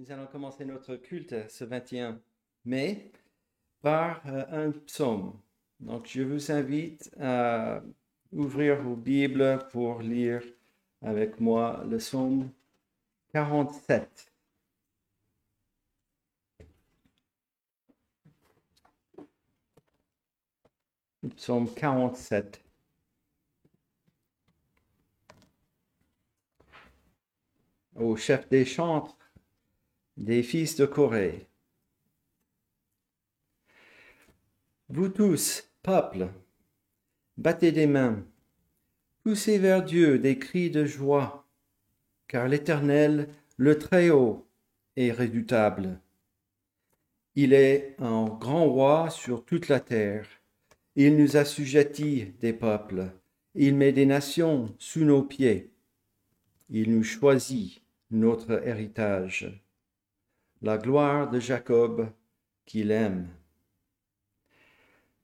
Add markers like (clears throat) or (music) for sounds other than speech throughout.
nous allons commencer notre culte ce 21 mai par euh, un psaume. Donc, je vous invite à ouvrir vos Bibles pour lire avec moi le psaume 47. Le psaume 47. Au chef des chantres des fils de Corée. Vous tous, peuple, battez des mains, poussez vers Dieu des cris de joie, car l'Éternel, le Très-Haut, est redoutable. Il est un grand roi sur toute la terre. Il nous assujettit des peuples. Il met des nations sous nos pieds. Il nous choisit notre héritage la gloire de Jacob qu'il aime.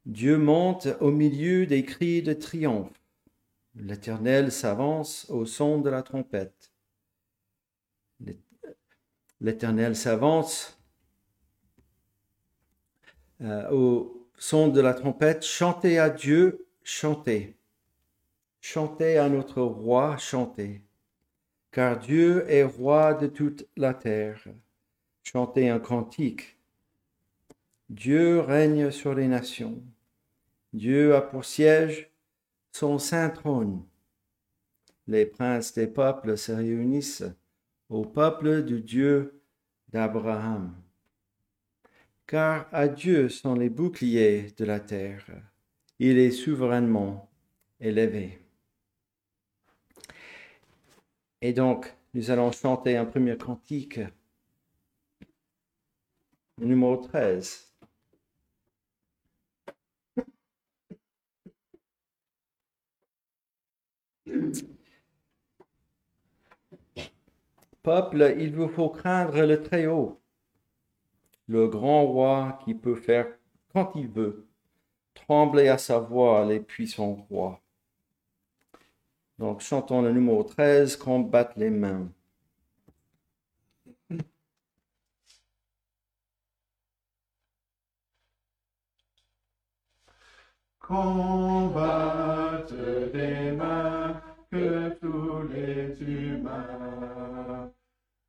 Dieu monte au milieu des cris de triomphe. L'Éternel s'avance au son de la trompette. L'Éternel s'avance euh, au son de la trompette. Chantez à Dieu, chantez. Chantez à notre roi, chantez. Car Dieu est roi de toute la terre chanter un cantique. Dieu règne sur les nations. Dieu a pour siège son saint trône. Les princes des peuples se réunissent au peuple du Dieu d'Abraham. Car à Dieu sont les boucliers de la terre. Il est souverainement élevé. Et donc, nous allons chanter un premier cantique numéro 13. Peuple, il vous faut craindre le Très-Haut, le grand roi qui peut faire quand il veut, trembler à sa voix les puissants rois. Donc chantons le numéro 13, combattre les mains. Combattent des mains que tous les humains.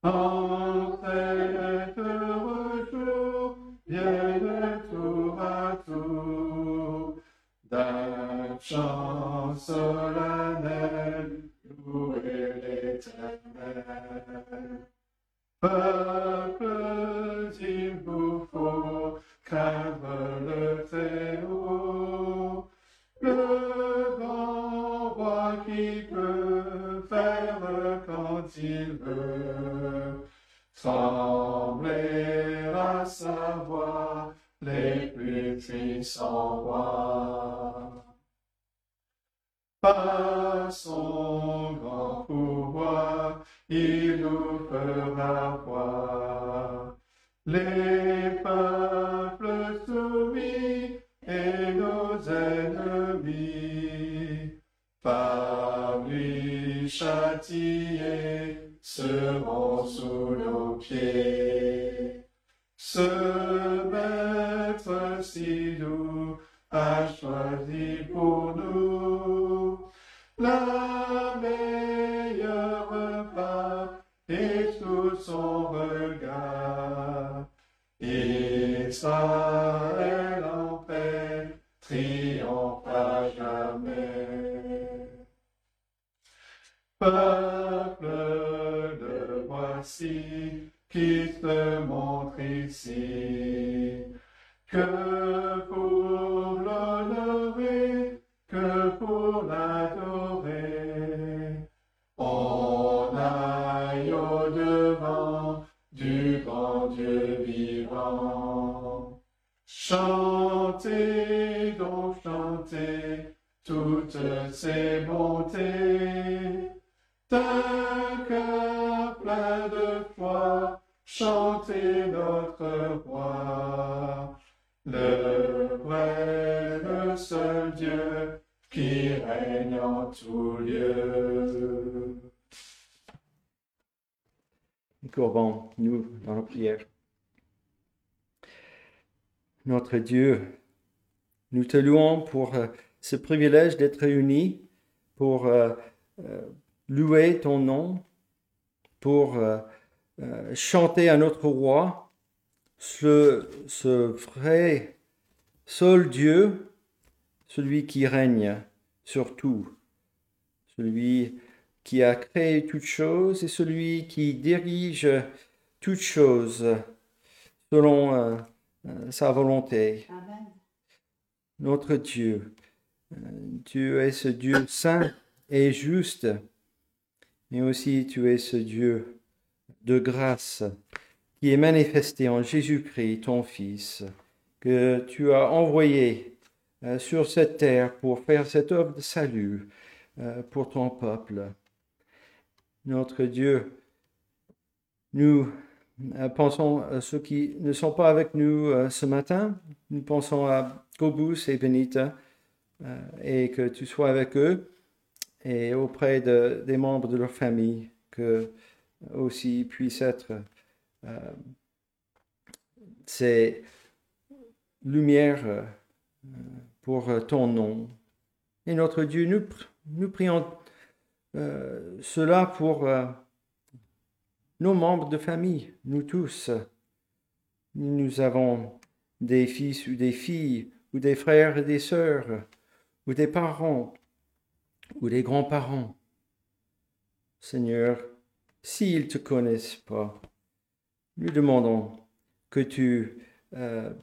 En cet heureux jour viennent tour à tour d'un chant solennel louer l'éternel. Peuple, il vous faut craindre le très quand il veut, trembler à sa voix les plus puissants rois? Par son grand pouvoir, il nous fera voir les châtiés seront sous nos pieds. Ce maître si doux a choisi pour nous Peuple de voici qui se montre ici, que pour l'honorer, que pour l'adorer, on aille au devant du grand Dieu vivant. Chantez donc, chantez toutes ses bontés, foi, chantez notre roi, le vrai, le seul Dieu qui règne en tout lieu. courbons, nous, dans la prière. Notre Dieu, nous te louons pour euh, ce privilège d'être réunis, pour euh, euh, louer ton nom, pour chanter à notre roi, ce, ce vrai seul Dieu, celui qui règne sur tout, celui qui a créé toutes choses et celui qui dirige toutes choses selon euh, euh, sa volonté. Notre Dieu, euh, tu es ce Dieu saint et juste, mais aussi tu es ce Dieu de grâce qui est manifesté en Jésus-Christ, ton Fils, que tu as envoyé sur cette terre pour faire cette œuvre de salut pour ton peuple notre Dieu. Nous euh, pensons à ceux qui ne sont pas avec nous euh, ce matin. Nous pensons à Gobus et Benita euh, et que tu sois avec eux et auprès des membres de leur famille, que aussi puissent être ces lumières pour ton nom. Et notre Dieu, nous, nous prions euh, cela pour euh, nos membres de famille, nous tous. Nous avons des fils ou des filles, ou des frères et des sœurs, ou des parents, ou des grands-parents. Seigneur, s'ils ne te connaissent pas, nous demandons que tu euh,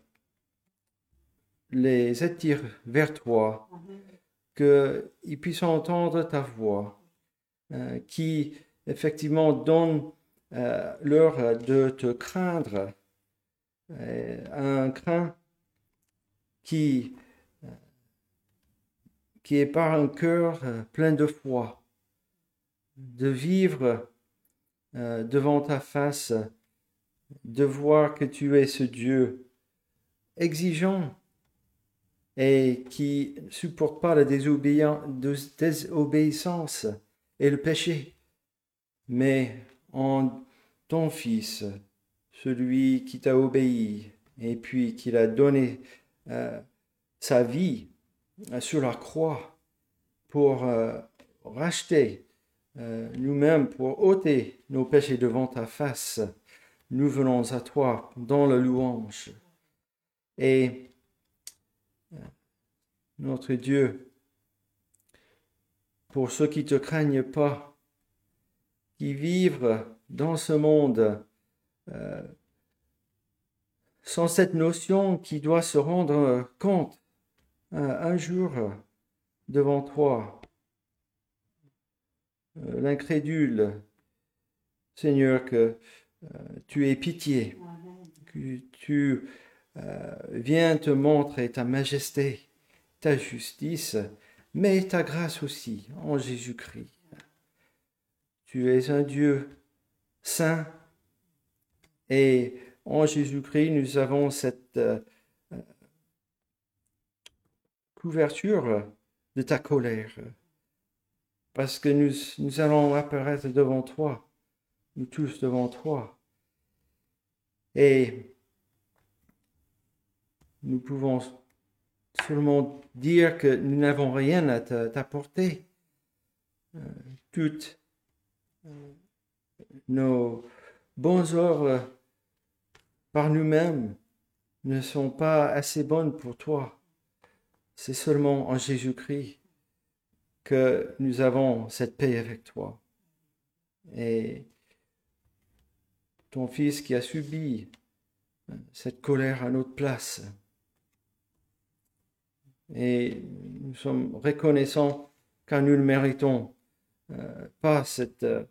les attires vers toi, qu'ils puissent entendre ta voix, euh, qui effectivement donne euh, l'heure de te craindre, un craint qui, qui est par un cœur plein de foi, de vivre devant ta face, de voir que tu es ce Dieu exigeant et qui ne supporte pas la désobéissance et le péché, mais en ton Fils, celui qui t'a obéi et puis qui a donné euh, sa vie euh, sur la croix pour euh, racheter nous-mêmes, pour ôter nos péchés devant ta face. Nous venons à toi dans la louange. Et notre Dieu, pour ceux qui ne te craignent pas, qui vivent dans ce monde euh, sans cette notion qui doit se rendre compte euh, un jour devant toi. Euh, l'incrédule, Seigneur, que tu aies pitié, que tu viens te montrer ta majesté, ta justice, mais ta grâce aussi en Jésus-Christ. Tu es un Dieu saint et en Jésus-Christ, nous avons cette euh, couverture de ta colère parce que nous, allons apparaître devant toi, nous tous devant toi. Et nous pouvons seulement dire que nous n'avons rien à t'apporter. Euh, toutes euh, nos bonnes œuvres par nous-mêmes ne sont pas assez bonnes pour toi. C'est seulement en Jésus-Christ que nous avons cette paix avec toi. Et ton Fils qui a subi cette colère à notre place, et nous sommes reconnaissants car nous ne méritons euh, pas cette, euh,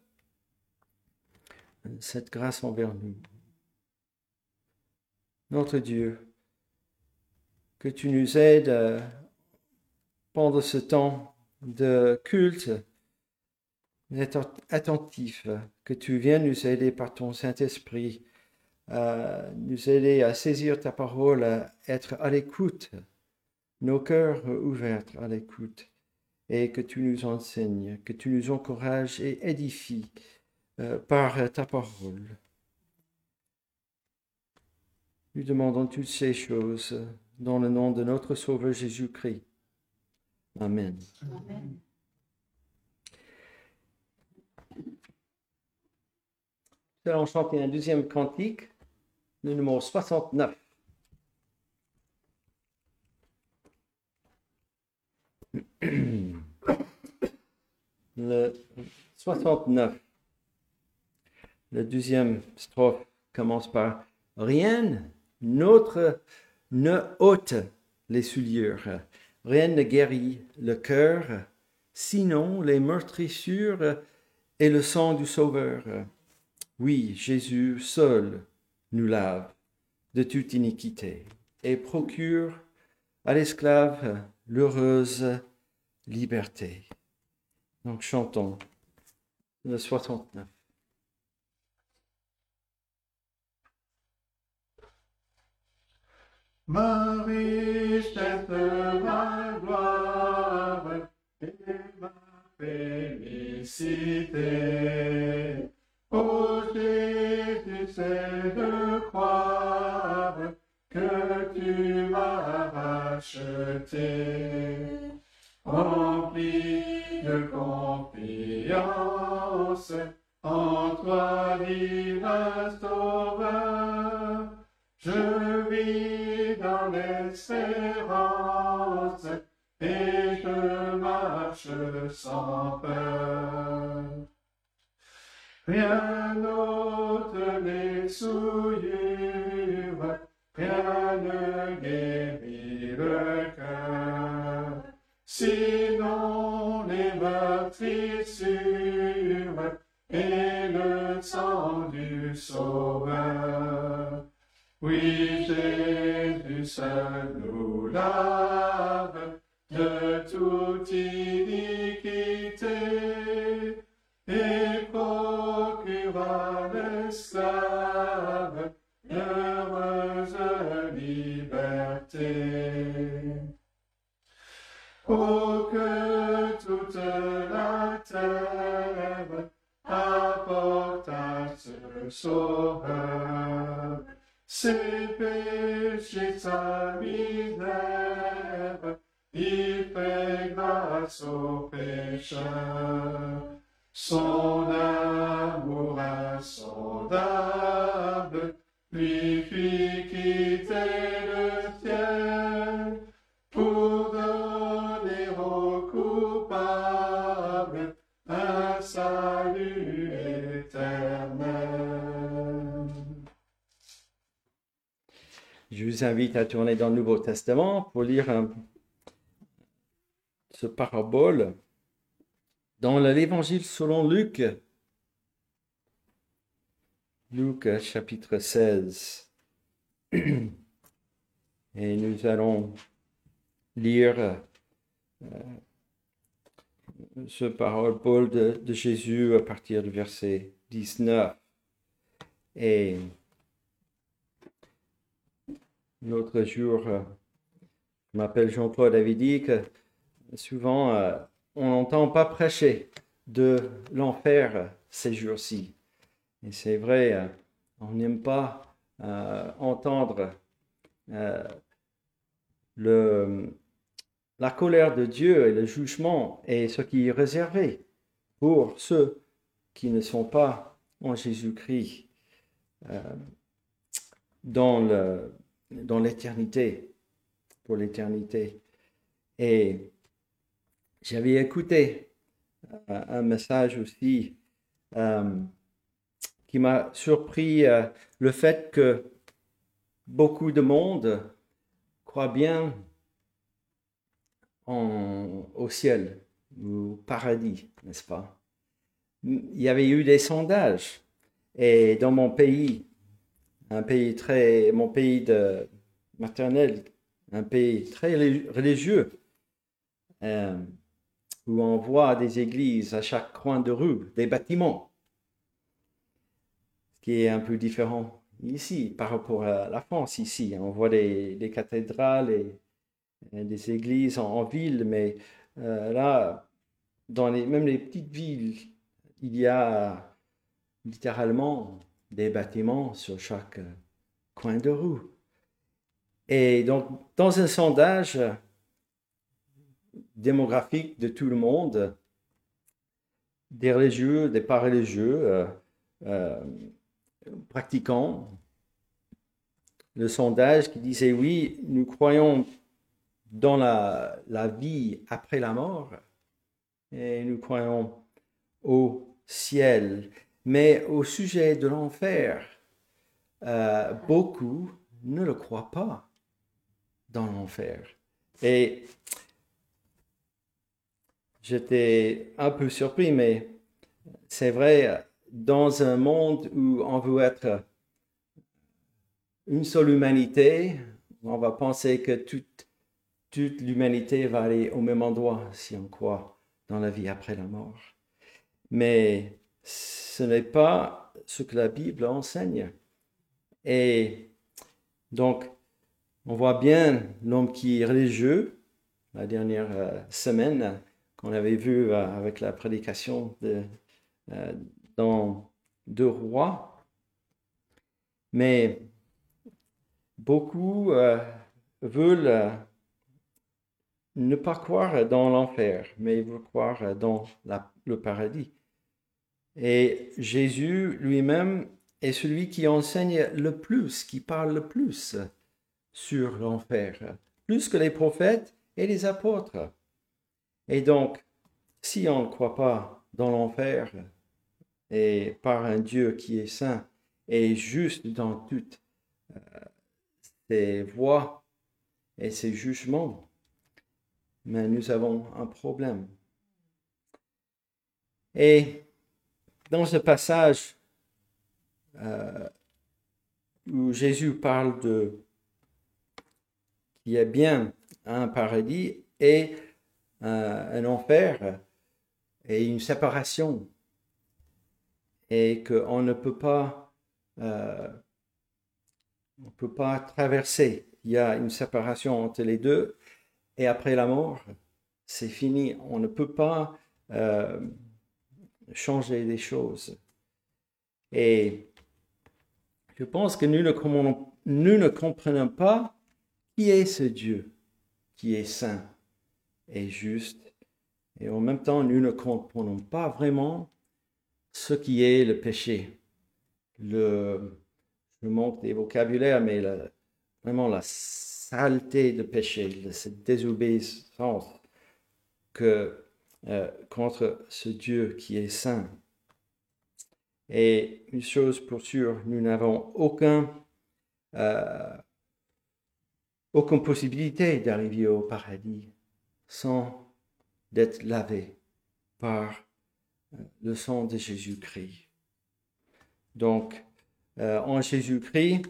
cette grâce envers nous. Notre Dieu, que tu nous aides euh, pendant ce temps de culte, d'être attentif, que tu viennes nous aider par ton Saint-Esprit, nous aider à saisir ta parole, à être à l'écoute nos cœurs ouverts à l'écoute, et que tu nous enseignes, que tu nous encourages et édifies euh, par ta parole. Nous demandons toutes ces choses dans le nom de notre Sauveur Jésus-Christ. Amen. Nous allons chanter un deuxième cantique, le numéro 69. (clears throat) Le 69. Le deuxième strophe commence par Rien n'autre ne ôte les souillures, rien ne guérit le cœur, sinon les meurtrissures et le sang du Sauveur. Oui, Jésus seul nous lave de toute iniquité et procure à l'esclave l'heureuse liberté. Donc chantons le 69. Ma richesse, ma gloire et ma félicité. Ô Jésus, c'est de croire que tu m'as racheté. Rempli de confiance en toi, divin Sauveur, je vis dans l'espérance et je marche sans peur. Rien n'ôte les souillures, rien ne guérit le cœur, sinon les meurtrissures et le sang du Sauveur. Oui, Jésus seul nous lave de toute iniquité et procure à l'esclave l'heureuse liberté. Oh, que toute la terre apporte à ce sauveur fait grâce aux pécheurs. Son amour insondable lui fit Je vous invite à tourner dans le Nouveau Testament pour lire ce parabole dans l'Évangile selon Luc. Luc chapitre 16. (clears throat) Et nous allons lire euh, ce parabole de, de Jésus à partir du verset 19. Et L'autre jour, euh, je m'appelle Jean-Claude avait dit que souvent euh, on n'entend pas prêcher de l'enfer ces jours-ci. Et c'est vrai, euh, on n'aime pas entendre la colère de Dieu et le jugement et ce qui est réservé pour ceux qui ne sont pas en Jésus-Christ dans le dans l'éternité, pour l'éternité. Et j'avais écouté euh, un message aussi euh, qui m'a surpris euh, le fait que beaucoup de monde croit bien en- au ciel, au paradis, n'est-ce pas? Il y avait eu des sondages et dans mon pays, un pays très, mon pays de maternel, un pays très reli- religieux, euh, où on voit des églises à chaque coin de rue, des bâtiments, ce qui est un peu différent ici par rapport à la France. Ici, on voit des, cathédrales et, et des églises en, en ville, mais euh, là, dans les, même les petites villes, il y a littéralement des bâtiments sur chaque euh, coin de rue. Et donc, dans un sondage démographique de tout le monde, des religieux, des pas religieux, euh, euh, pratiquants, le sondage qui disait oui, nous croyons dans la, la vie après la mort et nous croyons au ciel. Mais au sujet de l'enfer, euh, beaucoup ne le croient pas dans l'enfer. Et j'étais un peu surpris, mais c'est vrai, dans un monde où on veut être une seule humanité, on va penser que toute, toute l'humanité va aller au même endroit si on croit dans la vie après la mort. Mais ce n'est pas ce que la Bible enseigne. Et donc, on voit bien l'homme qui est religieux, la dernière euh, semaine qu'on avait vu euh, avec la prédication de, euh, dans Deux Rois. Mais beaucoup veulent ne pas croire dans l'enfer, mais veulent croire dans le paradis. Et Jésus lui-même est celui qui enseigne le plus, qui parle le plus sur l'enfer, plus que les prophètes et les apôtres. Et donc, si on ne croit pas dans l'enfer et par un Dieu qui est saint et juste dans toutes euh, ses voies et ses jugements, mais nous avons un problème. Et dans ce passage euh, où Jésus parle de qu'il y a bien un paradis et un enfer et une séparation et qu'on ne peut pas euh, on peut pas traverser. Il y a une séparation entre les deux et après la mort, c'est fini. On ne peut pas euh, changer des choses. Et je pense que nous ne, comprenons pas qui est ce Dieu qui est saint et juste. Et en même temps, nous ne comprenons pas vraiment ce qui est le péché. Le, je manque des vocabulaires, mais vraiment la saleté de péché, cette désobéissance que euh, contre ce Dieu qui est saint. Et une chose pour sûr, nous n'avons aucun, euh, aucune possibilité d'arriver au paradis sans d'être lavé par euh, le sang de Jésus-Christ. Donc, en Jésus-Christ,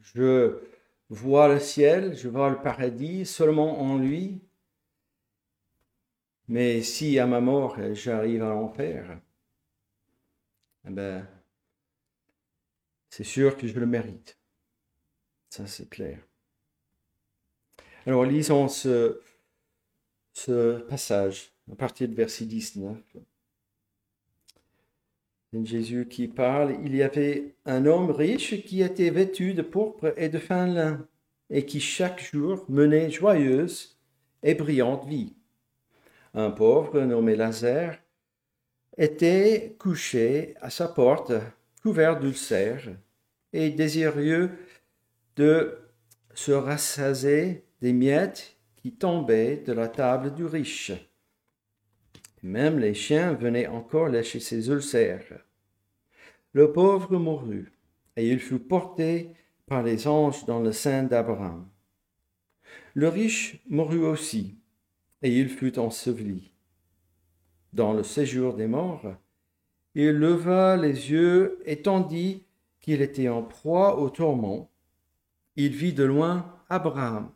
je vois le ciel, je vois le paradis seulement en lui, mais si à ma mort j'arrive à l'enfer, eh ben, c'est sûr que je le mérite. Ça, c'est clair. Alors, lisons ce, ce passage à partir de verset 19. C'est Jésus qui parle. Il y avait un homme riche qui était vêtu de pourpre et de fin lin, et qui chaque jour menait joyeuse et brillante vie. Un pauvre nommé Lazare était couché à sa porte, couvert d'ulcères, et désireux de se rassasier des miettes qui tombaient de la table du riche. Même les chiens venaient encore lécher ses ulcères. Le pauvre mourut, et il fut porté par les anges dans le sein d'Abraham. Le riche mourut aussi, et il fut enseveli. Dans le séjour des morts, il leva les yeux et tandis qu'il était en proie au tourment, il vit de loin Abraham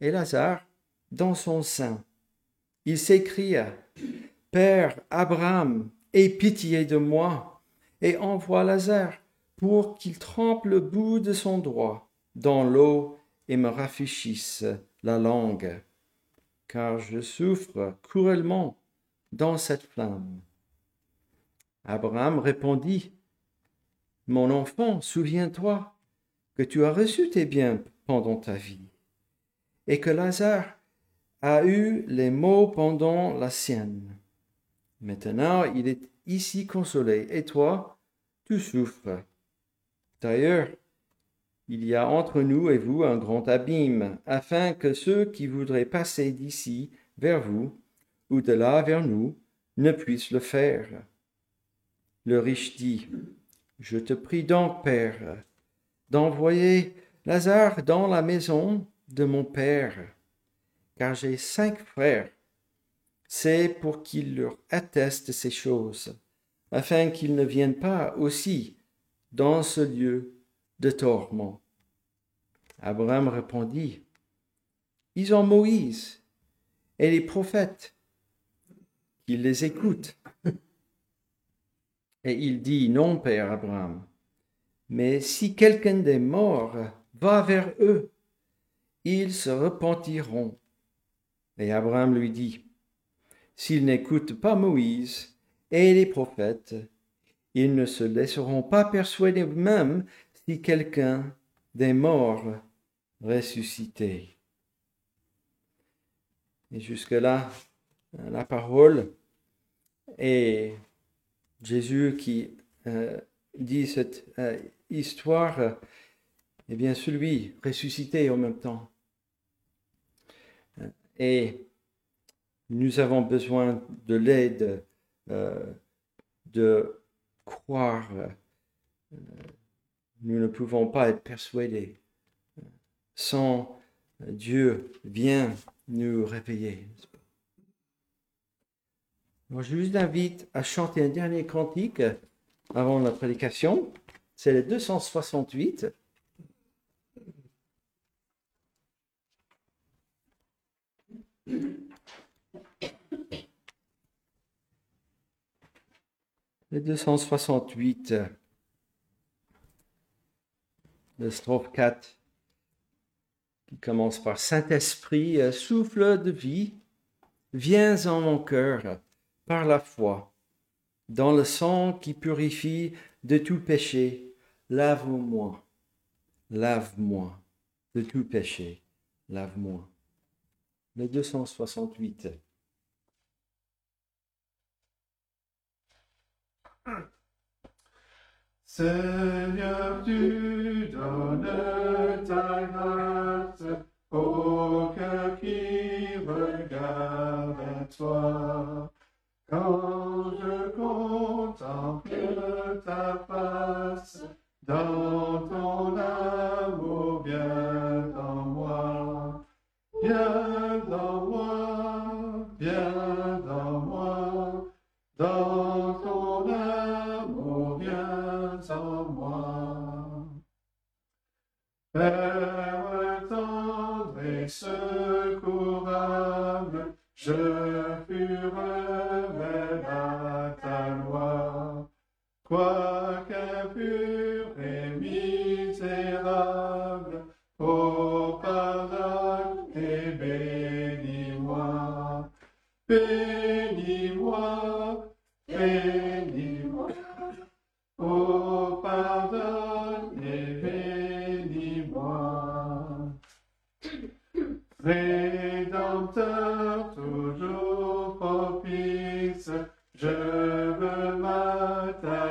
et Lazare dans son sein. Il s'écria, Père Abraham, aie pitié de moi, et envoie Lazare pour qu'il trempe le bout de son doigt dans l'eau et me rafraîchisse la langue car je souffre cruellement dans cette flamme. Abraham répondit, Mon enfant, souviens-toi que tu as reçu tes biens pendant ta vie, et que Lazare a eu les maux pendant la sienne. Maintenant, il est ici consolé, et toi, tu souffres. D'ailleurs, il y a entre nous et vous un grand abîme, afin que ceux qui voudraient passer d'ici vers vous, ou de là vers nous, ne puissent le faire. Le riche dit, Je te prie donc, Père, d'envoyer Lazare dans la maison de mon Père, car j'ai cinq frères. C'est pour qu'il leur atteste ces choses, afin qu'ils ne viennent pas aussi dans ce lieu de tourment. Abraham répondit, Ils ont Moïse et les prophètes, qu'ils les écoutent. Et il dit, Non, Père Abraham, mais si quelqu'un des morts va vers eux, ils se repentiront. Et Abraham lui dit, S'ils n'écoutent pas Moïse et les prophètes, ils ne se laisseront pas persuader même quelqu'un des morts ressuscité. Et jusque-là, la parole et Jésus qui euh, dit cette euh, histoire, eh bien celui ressuscité en même temps. Et nous avons besoin de l'aide, euh, de croire. Nous ne pouvons pas être persuadés sans Dieu vient nous réveiller. je vous invite à chanter un dernier cantique avant la prédication. C'est le 268. Le 268, le strophe 4 qui commence par Saint-Esprit, souffle de vie, viens en mon cœur par la foi, dans le sang qui purifie de tout péché, lave-moi, lave-moi de tout péché, lave-moi. Le 268. Seigneur, tu donnes ta grâce au cœur qui regarde à toi. Quand je contemple ta face, dans ton amour,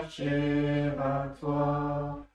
m'attacher à toi.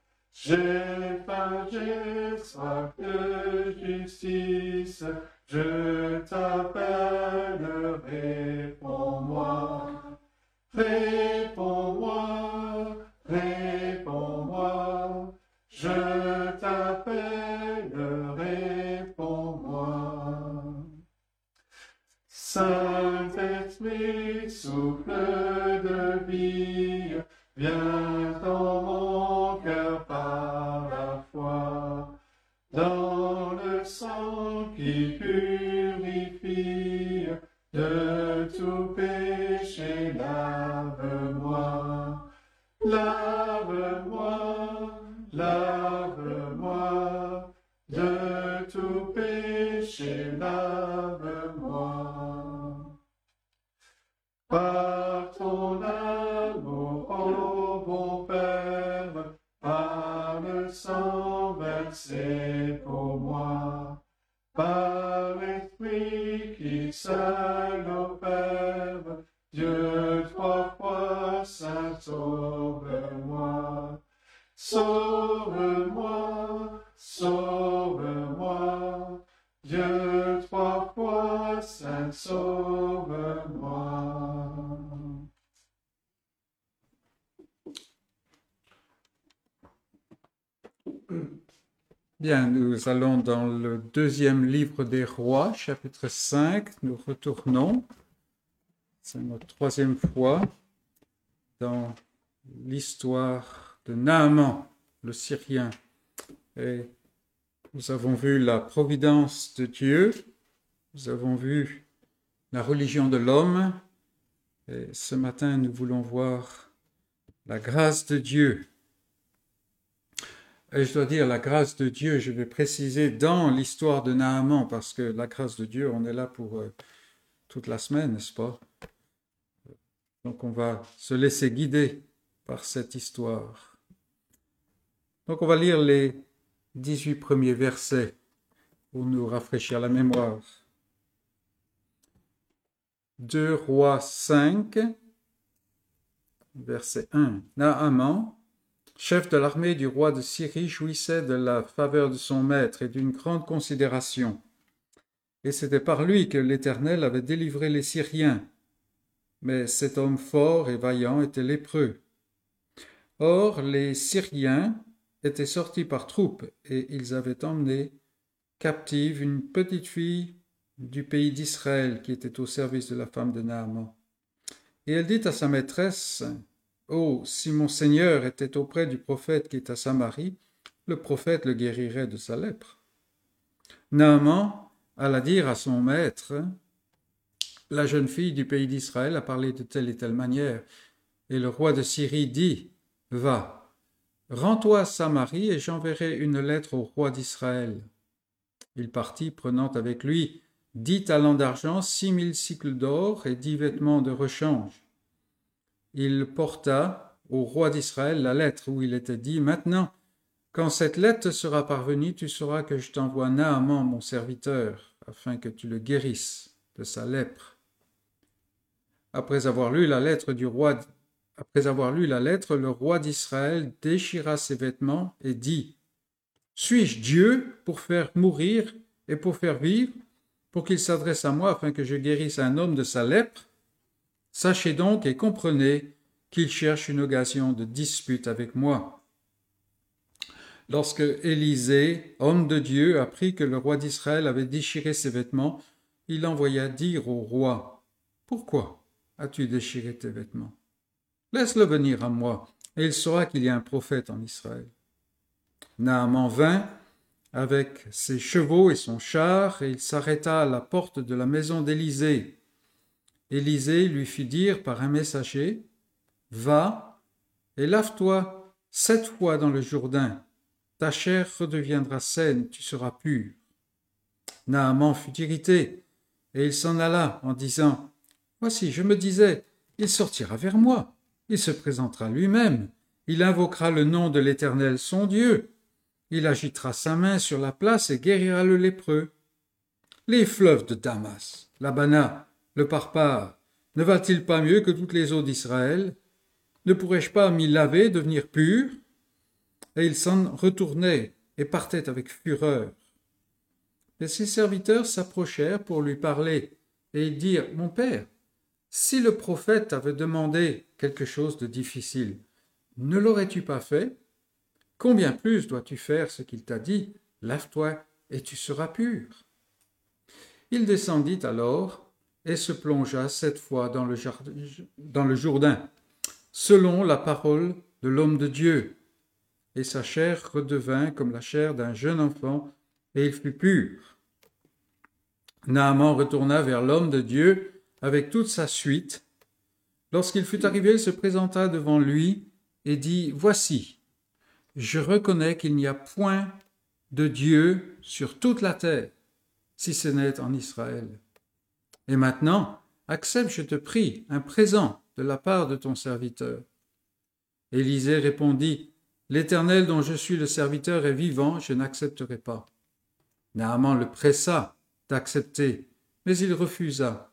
Allons dans le deuxième livre des rois, chapitre 5. Nous retournons. C'est notre troisième fois dans l'histoire de Naaman, le Syrien. Et nous avons vu la providence de Dieu, nous avons vu la religion de l'homme, et ce matin nous voulons voir la grâce de Dieu et je dois dire, la grâce de Dieu, je vais préciser dans l'histoire de Naaman, parce que la grâce de Dieu, on est là pour euh, toute la semaine, n'est-ce pas? Donc on va se laisser guider par cette histoire. Donc on va lire les 18 premiers versets pour nous rafraîchir la mémoire. 2 Rois 5, verset 1. Naaman, chef de l'armée du roi de Syrie, jouissait de la faveur de son maître et d'une grande considération. Et c'était par lui que l'Éternel avait délivré les Syriens. Mais cet homme fort et vaillant était lépreux. Or les Syriens étaient sortis par troupes, et ils avaient emmené captive une petite fille du pays d'Israël qui était au service de la femme de Naaman. Et elle dit à sa maîtresse, Oh, si mon Seigneur était auprès du prophète qui est à Samarie, le prophète le guérirait de sa lèpre. Naaman alla dire à son maître, La jeune fille du pays d'Israël a parlé de telle et telle manière, et le roi de Syrie dit, Va, rends-toi à Samarie, et j'enverrai une lettre au roi d'Israël. Il partit, prenant avec lui dix talents d'argent, six mille cycles d'or et dix vêtements de rechange il porta au roi d'Israël la lettre où il était dit Maintenant, quand cette lettre sera parvenue, tu sauras que je t'envoie Naaman, mon serviteur, afin que tu le guérisses de sa lèpre. Après avoir lu la lettre du roi, après avoir lu la lettre, le roi d'Israël déchira ses vêtements et dit Suis-je Dieu pour faire mourir et pour faire vivre, pour qu'il s'adresse à moi afin que je guérisse un homme de sa lèpre? Sachez donc et comprenez qu'il cherche une occasion de dispute avec moi. Lorsque Élisée, homme de Dieu, apprit que le roi d'Israël avait déchiré ses vêtements, il envoya dire au roi Pourquoi as-tu déchiré tes vêtements? Laisse-le venir à moi, et il saura qu'il y a un prophète en Israël. Naaman vint avec ses chevaux et son char, et il s'arrêta à la porte de la maison d'Élisée. Élisée lui fit dire par un messager Va et lave-toi sept fois dans le Jourdain. Ta chair redeviendra saine, tu seras pur. Naaman fut irrité, et il s'en alla en disant Voici, je me disais, il sortira vers moi, il se présentera lui-même, il invoquera le nom de l'Éternel son Dieu, il agitera sa main sur la place et guérira le lépreux. Les fleuves de Damas, l'Abana, le parpare, ne va-t-il pas mieux que toutes les eaux d'Israël? Ne pourrais-je pas m'y laver, devenir pur? Et il s'en retournait et partait avec fureur. Mais ses serviteurs s'approchèrent pour lui parler, et ils dirent Mon père, si le prophète t'avait demandé quelque chose de difficile, ne l'aurais-tu pas fait? Combien plus dois-tu faire ce qu'il t'a dit? Lave-toi et tu seras pur. Il descendit alors et se plongea sept fois dans le, dans le Jourdain, selon la parole de l'homme de Dieu. Et sa chair redevint comme la chair d'un jeune enfant, et il fut pur. Naaman retourna vers l'homme de Dieu avec toute sa suite. Lorsqu'il fut arrivé, il se présenta devant lui et dit, Voici, je reconnais qu'il n'y a point de Dieu sur toute la terre, si ce n'est en Israël. Et maintenant, accepte, je te prie, un présent de la part de ton serviteur. Élisée répondit, L'Éternel dont je suis le serviteur est vivant, je n'accepterai pas. Naaman le pressa d'accepter, mais il refusa.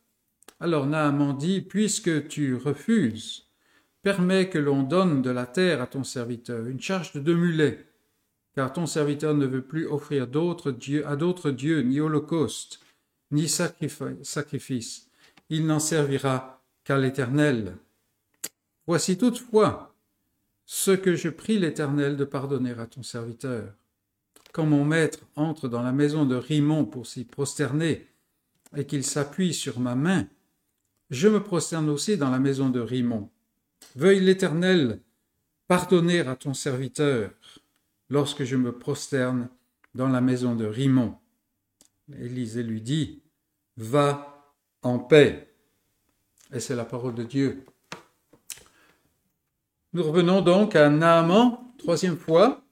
Alors Naaman dit, Puisque tu refuses, permets que l'on donne de la terre à ton serviteur, une charge de deux mulets, car ton serviteur ne veut plus offrir à d'autres dieux ni holocauste, ni sacrifice. Il n'en servira qu'à l'Éternel. Voici toutefois ce que je prie l'Éternel de pardonner à ton serviteur. Quand mon maître entre dans la maison de Rimon pour s'y prosterner, et qu'il s'appuie sur ma main, je me prosterne aussi dans la maison de Rimon. Veuille l'Éternel pardonner à ton serviteur lorsque je me prosterne dans la maison de Rimon. Élisée lui dit, Va en paix. Et c'est la parole de Dieu. Nous revenons donc à Naaman, troisième fois.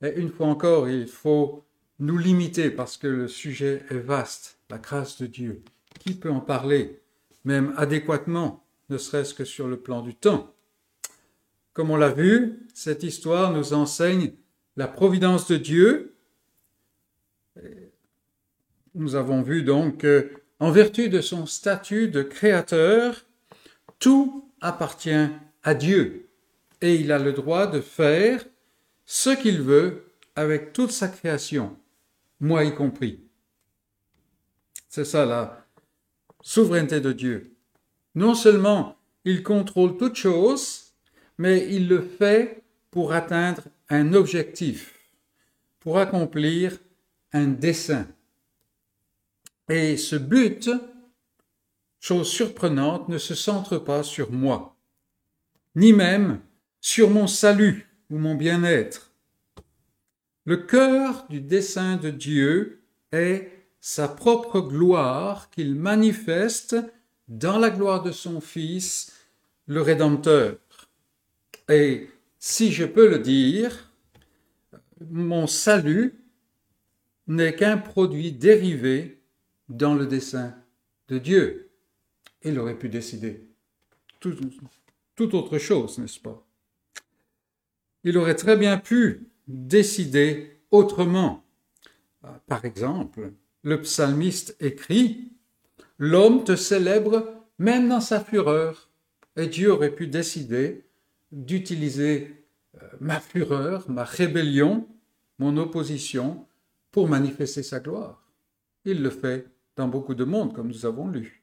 Et une fois encore, il faut nous limiter parce que le sujet est vaste, la grâce de Dieu. Qui peut en parler, même adéquatement, ne serait-ce que sur le plan du temps Comme on l'a vu, cette histoire nous enseigne la providence de Dieu. Nous avons vu donc que, en vertu de son statut de créateur, tout appartient à Dieu et il a le droit de faire ce qu'il veut avec toute sa création, moi y compris. C'est ça la souveraineté de Dieu. Non seulement il contrôle toutes choses, mais il le fait pour atteindre un objectif, pour accomplir un dessein. Et ce but, chose surprenante, ne se centre pas sur moi, ni même sur mon salut ou mon bien-être. Le cœur du dessein de Dieu est sa propre gloire qu'il manifeste dans la gloire de son Fils, le Rédempteur. Et si je peux le dire, mon salut n'est qu'un produit dérivé dans le dessein de Dieu. Il aurait pu décider tout, autre chose, n'est-ce pas? Il aurait très bien pu décider autrement. Par exemple, le psalmiste écrit L'homme te célèbre même dans sa fureur. Et Dieu aurait pu décider d'utiliser euh, ma fureur, ma rébellion, mon opposition pour manifester sa gloire. Il le fait dans beaucoup de mondes, comme nous avons lu.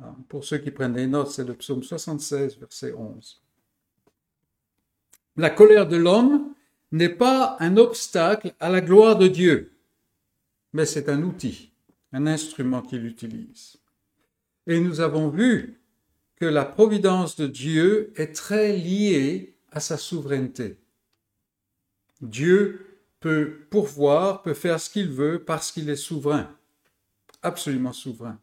Ah, pour ceux qui prennent des notes, c'est le psaume 76, verset 11. La colère de l'homme n'est pas un obstacle à la gloire de Dieu, mais c'est un outil, un instrument qu'il utilise. Et nous avons vu que la providence de Dieu est très liée à sa souveraineté. Dieu peut pourvoir, peut faire ce qu'il veut parce qu'il est souverain, absolument souverain.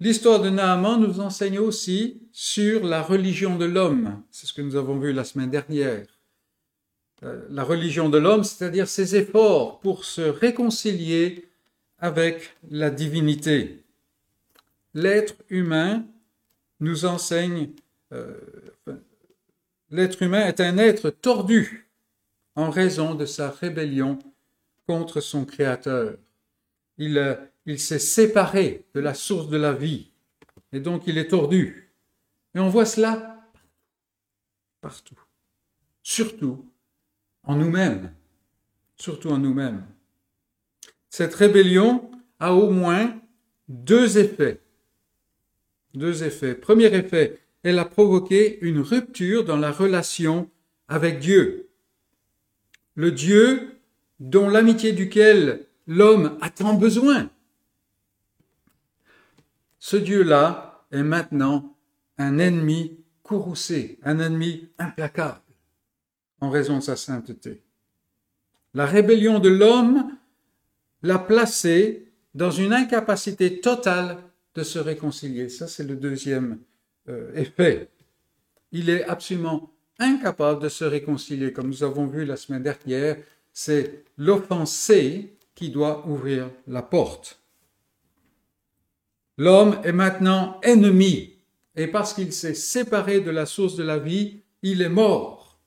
L'histoire de Naaman nous enseigne aussi sur la religion de l'homme. C'est ce que nous avons vu la semaine dernière. Euh, la religion de l'homme, c'est-à-dire ses efforts pour se réconcilier avec la divinité. L'être humain nous enseigne, euh, l'être humain est un être tordu en raison de sa rébellion contre son Créateur. Il, euh, il s'est séparé de la source de la vie et donc il est tordu. Et on voit cela partout, surtout en nous-mêmes, surtout en nous-mêmes. Cette rébellion a au moins deux effets deux effets. Premier effet, elle a provoqué une rupture dans la relation avec Dieu. Le Dieu dont l'amitié duquel l'homme a tant besoin. Ce Dieu-là est maintenant un ennemi courroucé, un ennemi implacable, en raison de sa sainteté. La rébellion de l'homme l'a placé dans une incapacité totale de se réconcilier. Ça, c'est le deuxième euh, effet. Il est absolument incapable de se réconcilier. Comme nous avons vu la semaine dernière, c'est l'offensé qui doit ouvrir la porte. L'homme est maintenant ennemi, et parce qu'il s'est séparé de la source de la vie, il est mort.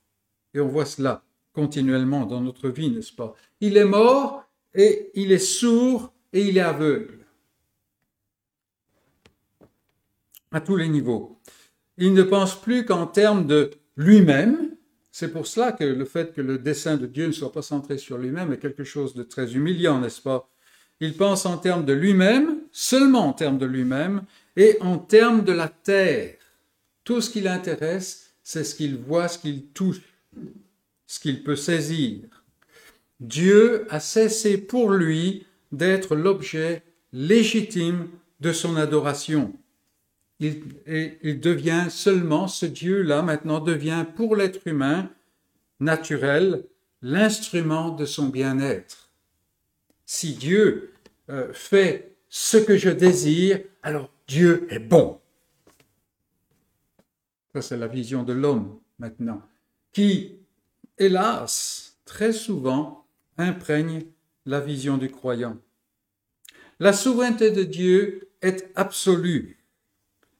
Et on voit cela continuellement dans notre vie, n'est-ce pas? Il est mort et il est sourd et il est aveugle. À tous les niveaux. Il ne pense plus qu'en termes de lui-même. C'est pour cela que le fait que le dessein de Dieu ne soit pas centré sur lui-même est quelque chose de très humiliant, n'est-ce pas? Il pense en termes de lui-même, seulement en termes de lui-même, et en termes de la terre. Tout ce qui l'intéresse, c'est ce qu'il voit, ce qu'il touche, ce qu'il peut saisir. Dieu a cessé pour lui d'être l'objet légitime de son adoration. Il, devient seulement, ce Dieu-là maintenant devient pour l'être humain naturel l'instrument de son bien-être. Si Dieu euh, fait ce que je désire, alors Dieu est bon. Ça, c'est la vision de l'homme maintenant, qui, hélas, très souvent imprègne la vision du croyant. La souveraineté de Dieu est absolue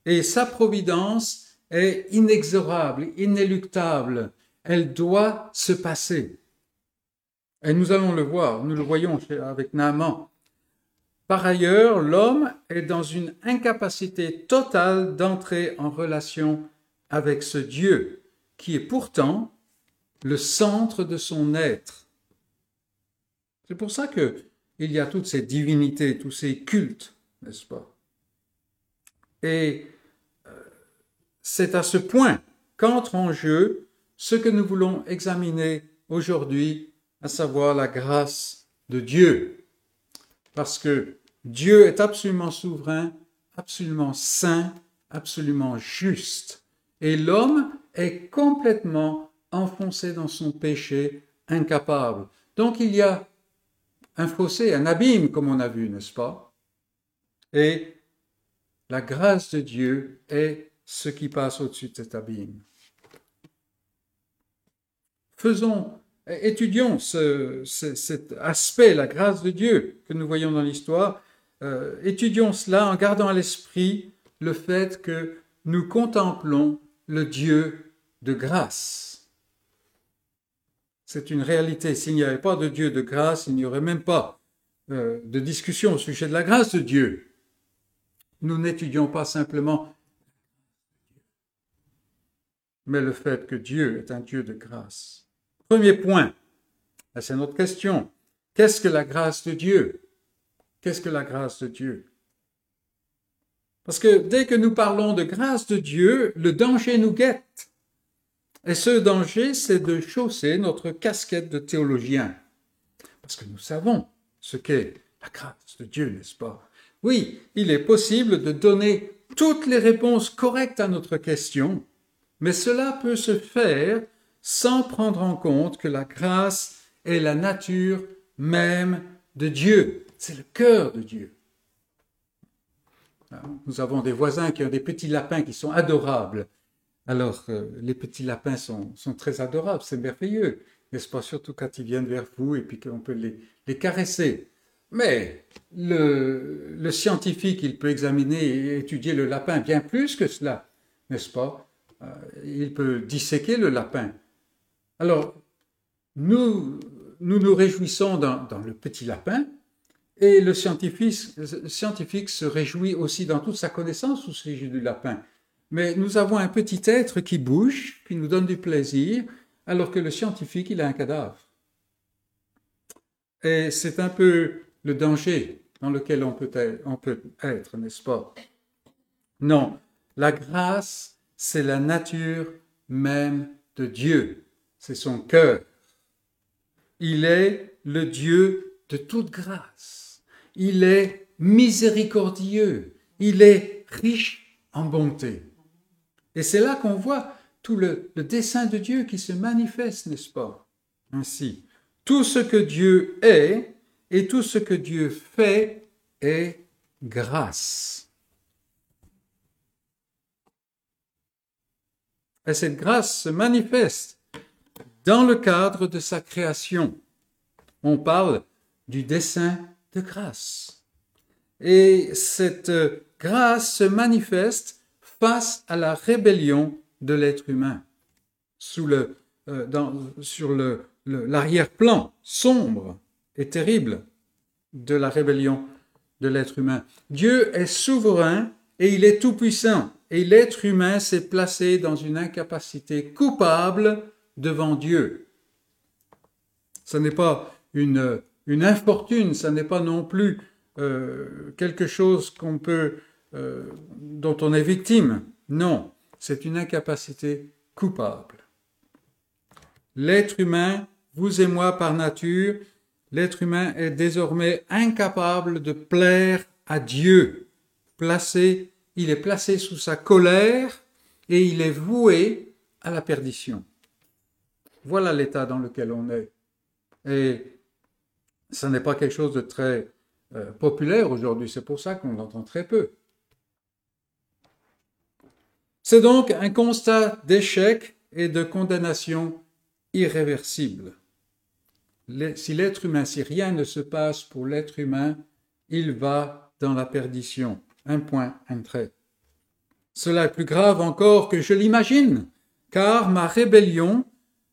et sa providence est inexorable, inéluctable. Elle doit se passer. Et nous allons le voir, nous le voyons avec Naaman. Par ailleurs, l'homme est dans une incapacité totale d'entrer en relation avec ce Dieu qui est pourtant le centre de son être. C'est pour ça que il y a toutes ces divinités, tous ces cultes, n'est-ce pas? Et c'est à ce point qu'entre en jeu ce que nous voulons examiner aujourd'hui, à savoir la grâce de Dieu. Parce que Dieu est absolument souverain, absolument saint, absolument juste, et l'homme est complètement enfoncé dans son péché, incapable. Donc il y a un fossé, un abîme, comme on a vu, n'est-ce pas? Et la grâce de Dieu est ce qui passe au-dessus de cet abîme. Faisons étudions cet aspect, la grâce de Dieu que nous voyons dans l'histoire, euh, étudions cela en gardant à l'esprit le fait que nous contemplons le Dieu de grâce. C'est une réalité. S'il n'y avait pas de Dieu de grâce, il n'y aurait même pas euh, de discussion au sujet de la grâce de Dieu. Nous n'étudions pas simplement mais le fait que Dieu est un Dieu de grâce. Premier point, c'est notre question. Qu'est-ce que la grâce de Dieu? Qu'est-ce que la grâce de Dieu? Parce que dès que nous parlons de grâce de Dieu, le danger nous guette. Et ce danger, c'est de chausser notre casquette de théologien. Parce que nous savons ce qu'est la grâce de Dieu, n'est-ce pas? Oui, il est possible de donner toutes les réponses correctes à notre question, mais cela peut se faire sans prendre en compte que la grâce est la nature même de Dieu. C'est le cœur de Dieu. Nous avons des voisins qui ont des petits lapins qui sont adorables. Alors, euh, les petits lapins sont, très adorables, c'est merveilleux, n'est-ce pas Surtout quand ils viennent vers vous et puis qu'on peut les, caresser. Mais le, le, scientifique, il peut examiner et étudier le lapin bien plus que cela, n'est-ce pas? Il peut disséquer le lapin. Alors, nous nous, réjouissons dans, le petit lapin, et le scientifique, scientifique se réjouit aussi dans toute sa connaissance au sujet du lapin. Mais nous avons un petit être qui bouge, qui nous donne du plaisir, alors que le scientifique, il a un cadavre. Et c'est un peu le danger dans lequel on peut être n'est-ce pas? Non, la grâce, c'est la nature même de Dieu c'est son cœur. Il est le Dieu de toute grâce. Il est miséricordieux. Il est riche en bonté. Et c'est là qu'on voit tout le, dessein de Dieu qui se manifeste, n'est-ce pas? Ainsi, tout ce que Dieu est et tout ce que Dieu fait est grâce. Et cette grâce se manifeste dans le cadre de sa création. On parle du dessein de grâce. Et cette grâce se manifeste face à la rébellion de l'être humain. Euh, sur l'arrière-plan sombre et terrible de la rébellion de l'être humain. Dieu est souverain et il est tout-puissant. Et l'être humain s'est placé dans une incapacité coupable devant Dieu. Ce n'est pas une, une infortune, ce n'est pas non plus euh, quelque chose qu'on peut, euh, dont on est victime. Non, c'est une incapacité coupable. L'être humain, vous et moi par nature, l'être humain est désormais incapable de plaire à Dieu. Placé, il est placé sous sa colère et il est voué à la perdition. Voilà l'état dans lequel on est. Et ce n'est pas quelque chose de très euh, populaire aujourd'hui, c'est pour ça qu'on l'entend très peu. C'est donc un constat d'échec et de condamnation irréversible. Si l'être humain, si rien ne se passe pour l'être humain, il va dans la perdition. Un point, un trait. Cela est plus grave encore que je l'imagine, car ma rébellion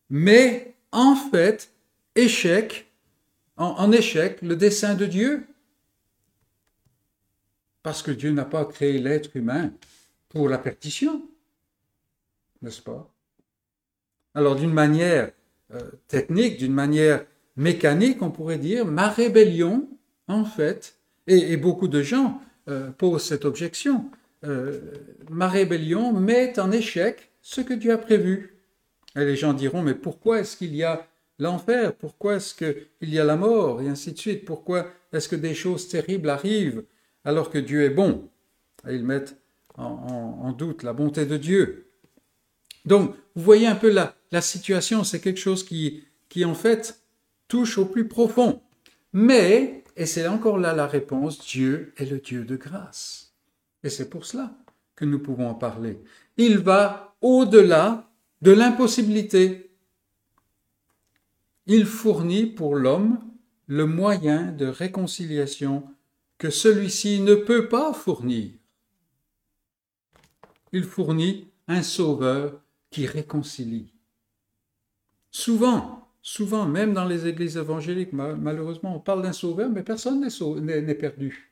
met en fait échec, en, échec le dessein de Dieu. Parce que Dieu n'a pas créé l'être humain pour la perdition, n'est-ce pas? Alors d'une manière euh, technique, d'une manière mécanique, on pourrait dire, ma rébellion, en fait, et, beaucoup de gens euh, posent cette objection, euh, ma rébellion met en échec ce que Dieu a prévu. Et les gens diront, mais pourquoi est-ce qu'il y a l'enfer? Pourquoi est-ce qu'il y a la mort? Et ainsi de suite. Pourquoi est-ce que des choses terribles arrivent alors que Dieu est bon? Et ils mettent en, doute la bonté de Dieu. Donc, vous voyez un peu la, la situation, c'est quelque chose qui, qui en fait touche au plus profond. Mais, et c'est encore là la réponse, Dieu est le Dieu de grâce. Et c'est pour cela que nous pouvons en parler. Il va au-delà de l'impossibilité. Il fournit pour l'homme le moyen de réconciliation que celui-ci ne peut pas fournir. Il fournit un sauveur qui réconcilie. Souvent, Souvent, même dans les églises évangéliques, malheureusement, on parle d'un sauveur, mais personne n'est perdu.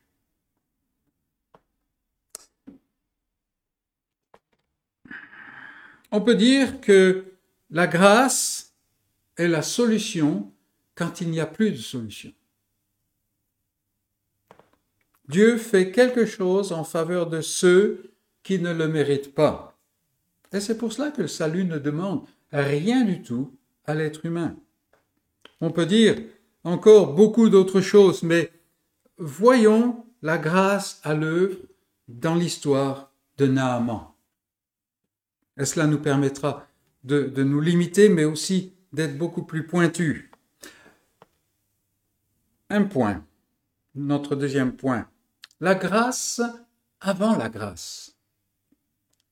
On peut dire que la grâce est la solution quand il n'y a plus de solution. Dieu fait quelque chose en faveur de ceux qui ne le méritent pas. Et c'est pour cela que le salut ne demande rien du tout à l'être humain. On peut dire encore beaucoup d'autres choses, mais voyons la grâce à l'œuvre dans l'histoire de Naaman. Et cela nous permettra de, de nous limiter, mais aussi d'être beaucoup plus pointus. Un point, notre deuxième point, la grâce avant la grâce.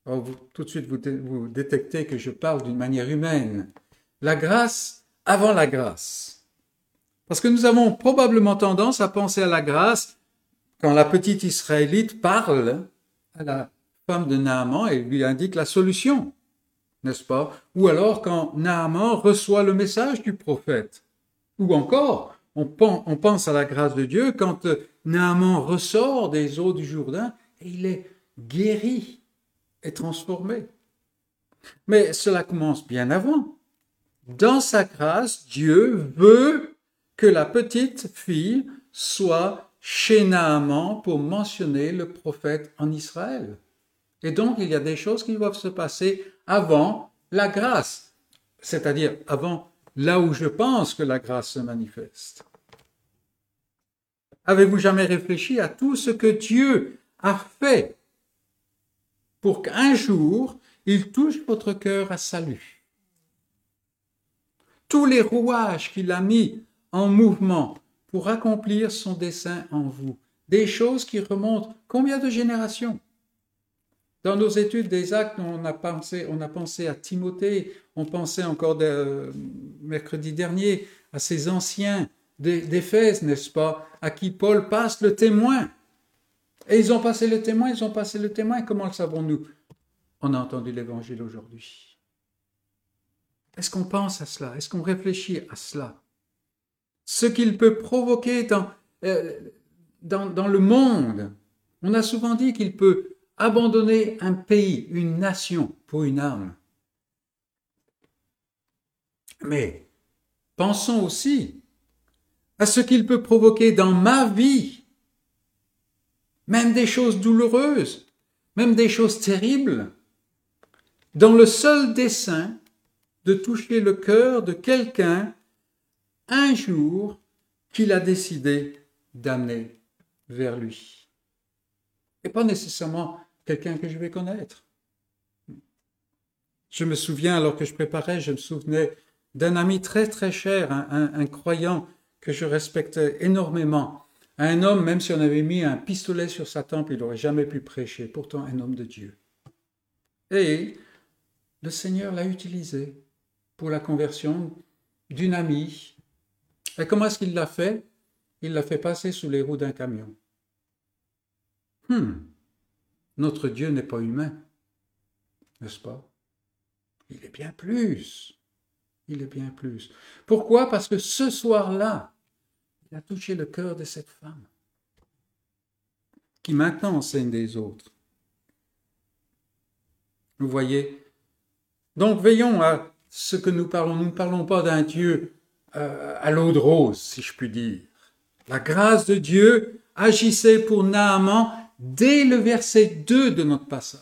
tout de suite, vous détectez que je parle d'une manière humaine la grâce avant la grâce. Parce que nous avons probablement tendance à penser à la grâce quand la petite Israélite parle à la femme de Naaman et lui indique la solution, n'est-ce pas? Ou alors quand Naaman reçoit le message du prophète. Ou encore, on pense à la grâce de Dieu quand Naaman ressort des eaux du Jourdain et il est guéri et transformé. Mais cela commence bien avant dans sa grâce, Dieu veut que la petite fille soit chez Naaman pour mentionner le prophète en Israël. Et donc, il y a des choses qui doivent se passer avant la grâce, c'est-à-dire avant là où je pense que la grâce se manifeste. Avez-vous jamais réfléchi à tout ce que Dieu a fait pour qu'un jour il touche votre cœur à salut? Tous les rouages qu'il a mis en mouvement pour accomplir son dessein en vous. Des choses qui remontent combien de générations? Dans nos études des actes, on a pensé, on a pensé à Timothée, on pensait encore de, mercredi dernier à ces anciens d'Éphèse, n'est-ce pas, à qui Paul passe le témoin. Et ils ont passé le témoin, ils ont passé le témoin. Comment le savons-nous? On a entendu l'évangile aujourd'hui. Est-ce qu'on pense à cela? Est-ce qu'on réfléchit à cela? Ce qu'il peut provoquer dans, euh, dans, dans le monde. On a souvent dit qu'il peut abandonner un pays, une nation pour une âme. Mais pensons aussi à ce qu'il peut provoquer dans ma vie, même des choses douloureuses, même des choses terribles, dans le seul dessein toucher le cœur de quelqu'un un jour qu'il a décidé d'amener vers lui. Et pas nécessairement quelqu'un que je vais connaître. Je me souviens, alors que je préparais, je me souvenais d'un ami très très cher, un, croyant que je respectais énormément, un homme, même si on avait mis un pistolet sur sa tempe, il n'aurait jamais pu prêcher, pourtant un homme de Dieu. Et le Seigneur l'a utilisé pour la conversion d'une amie. Et comment est-ce qu'il l'a fait? Il l'a fait passer sous les roues d'un camion. Hmm. Notre Dieu n'est pas humain, n'est-ce pas? Il est bien plus. Il est bien plus. Pourquoi? Parce que ce soir-là, il a touché le cœur de cette femme qui maintenant enseigne des autres. Vous voyez? Donc veillons à ce que nous parlons. Nous ne parlons pas d'un Dieu euh, à l'eau de rose, si je puis dire. La grâce de Dieu agissait pour Naaman dès le verset 2 de notre passage.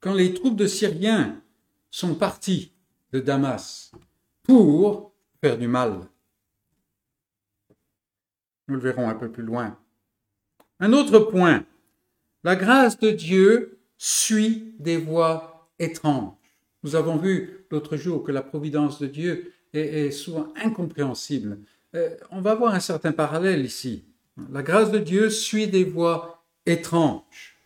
Quand les troupes de Syriens sont partis de Damas pour faire du mal. Nous le verrons un peu plus loin. Un autre point, la grâce de Dieu suit des voies étranges. Nous avons vu l'autre jour que la providence de Dieu est, souvent incompréhensible. Euh, on va voir un certain parallèle ici. La grâce de Dieu suit des voies étranges.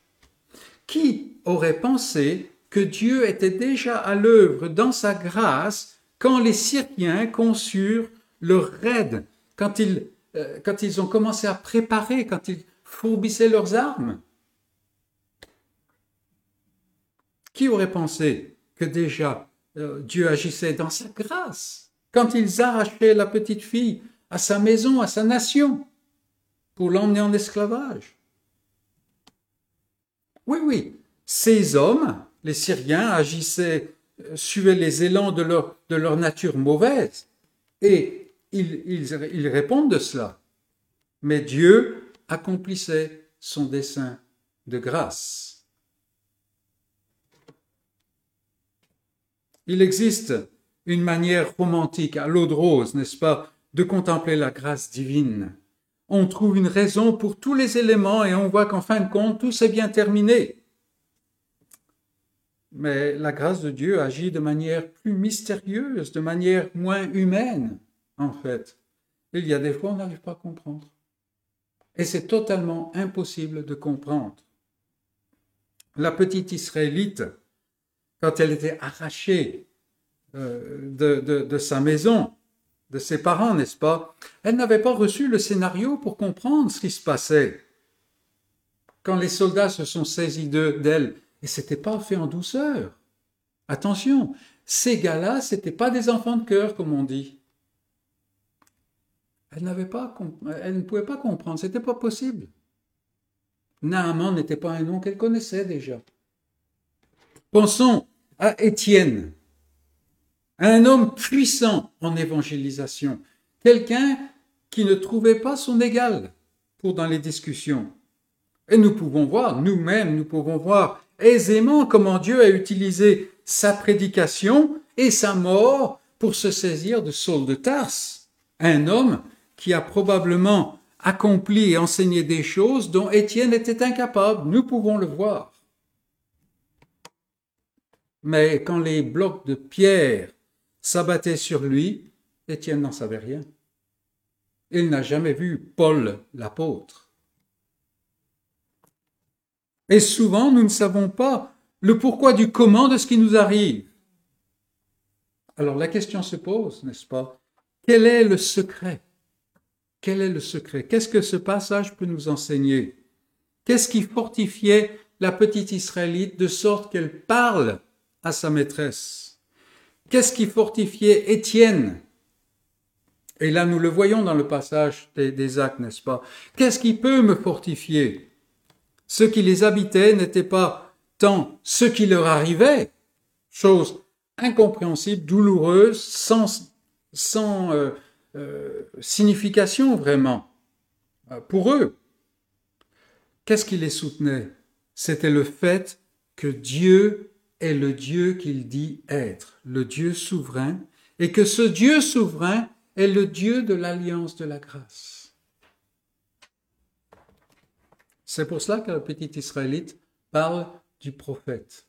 Qui aurait pensé que Dieu était déjà à l'œuvre dans sa grâce quand les Syriens conçurent leur raid, euh, quand ils ont commencé à préparer, quand ils fourbissaient leurs armes? Qui aurait pensé que déjà euh, Dieu agissait dans sa grâce quand ils arrachaient la petite fille à sa maison, à sa nation pour l'emmener en esclavage. Oui, oui, ces hommes, les Syriens, agissaient, euh, suivaient les élans de leur, nature mauvaise, et ils répondent de cela. Mais Dieu accomplissait son dessein de grâce. Il existe une manière romantique à l'eau de rose, n'est-ce pas, de contempler la grâce divine on trouve une raison pour tous les éléments et on voit qu'en fin de compte, tout s'est bien terminé. Mais la grâce de Dieu agit de manière plus mystérieuse, de manière moins humaine, en fait. Il y a des fois, on n'arrive pas à comprendre. Et c'est totalement impossible de comprendre. La petite Israélite, quand elle était arrachée euh, de sa maison, de ses parents, n'est-ce pas? Elle n'avait pas reçu le scénario pour comprendre ce qui se passait. Quand les soldats se sont saisis d'elle, et c'était pas fait en douceur. Attention, ces gars-là, c'était pas des enfants de cœur, comme on dit. Elle n'avait pas, elle ne pouvait pas comprendre, c'était pas possible. Naaman n'était pas un nom qu'elle connaissait déjà. Pensons à Étienne un homme puissant en évangélisation, quelqu'un qui ne trouvait pas son égal pour dans les discussions. Et nous pouvons voir, nous-mêmes, nous pouvons voir aisément comment Dieu a utilisé sa prédication et sa mort pour se saisir de Saul de Tarse, un homme qui a probablement accompli et enseigné des choses dont Étienne était incapable. Nous pouvons le voir. Mais quand les blocs de pierre s'abattait sur lui, Étienne n'en savait rien. Il n'a jamais vu Paul l'apôtre. Et souvent, nous ne savons pas le pourquoi du comment de ce qui nous arrive. Alors la question se pose, n'est-ce pas? Quel est le secret? Quel est le secret? Qu'est-ce que ce passage peut nous enseigner? Qu'est-ce qui fortifiait la petite Israélite de sorte qu'elle parle sa maîtresse. Qu'est-ce qui fortifiait Étienne? Et là, nous le voyons dans le passage des, actes, n'est-ce pas? Qu'est-ce qui peut me fortifier? Ceux qui les habitaient n'étaient pas tant ce qui leur arrivait, chose incompréhensible, douloureuse, sans, sans euh, euh, signification vraiment euh, pour eux. Qu'est-ce qui les soutenait? C'était le fait que Dieu est le Dieu qu'il dit être, le Dieu souverain, et que ce Dieu souverain est le Dieu de l'alliance de la grâce. C'est pour cela que le petit Israélite parle du prophète.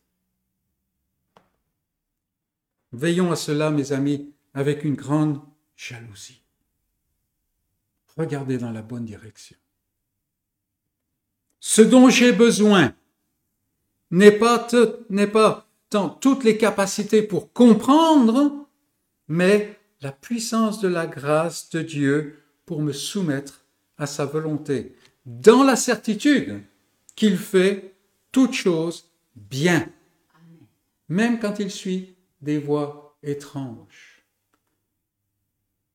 Veillons à cela, mes amis, avec une grande jalousie. Regardez dans la bonne direction. Ce dont j'ai besoin n'est pas, n'est pas tant toutes les capacités pour comprendre, mais la puissance de la grâce de Dieu pour me soumettre à sa volonté, dans la certitude qu'il fait toutes choses bien, même quand il suit des voies étranges.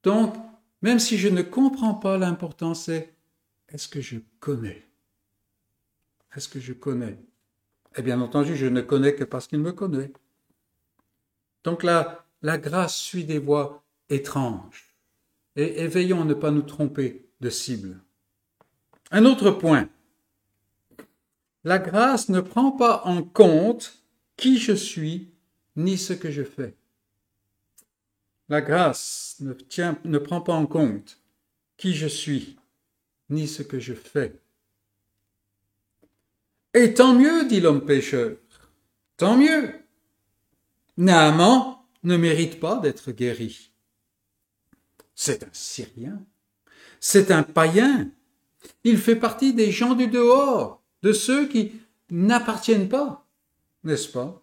Donc, même si je ne comprends pas l'importance, c'est est-ce que je connais? Est-ce que je connais? Et bien entendu, je ne connais que parce qu'il me connaît. Donc là, la grâce suit des voies étranges. Et, veillons à ne pas nous tromper de cible. Un autre point. La grâce ne prend pas en compte qui je suis ni ce que je fais. La grâce ne prend pas en compte qui je suis, ni ce que je fais. Et tant mieux, dit l'homme pécheur, tant mieux. Naaman ne mérite pas d'être guéri. C'est un Syrien, c'est un païen, il fait partie des gens du dehors, de ceux qui n'appartiennent pas, n'est-ce pas?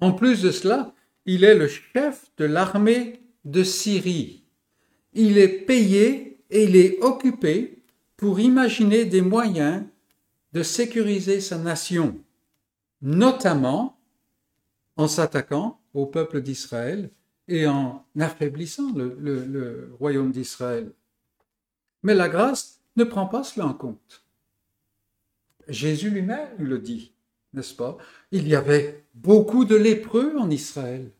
En plus de cela, il est le chef de l'armée de Syrie. Il est payé et il est occupé pour imaginer des moyens de sécuriser sa nation, notamment en s'attaquant au peuple d'Israël et en affaiblissant le, royaume d'Israël. Mais la grâce ne prend pas cela en compte. Jésus lui-même le dit n'est-ce pas? Il y avait beaucoup de lépreux en Israël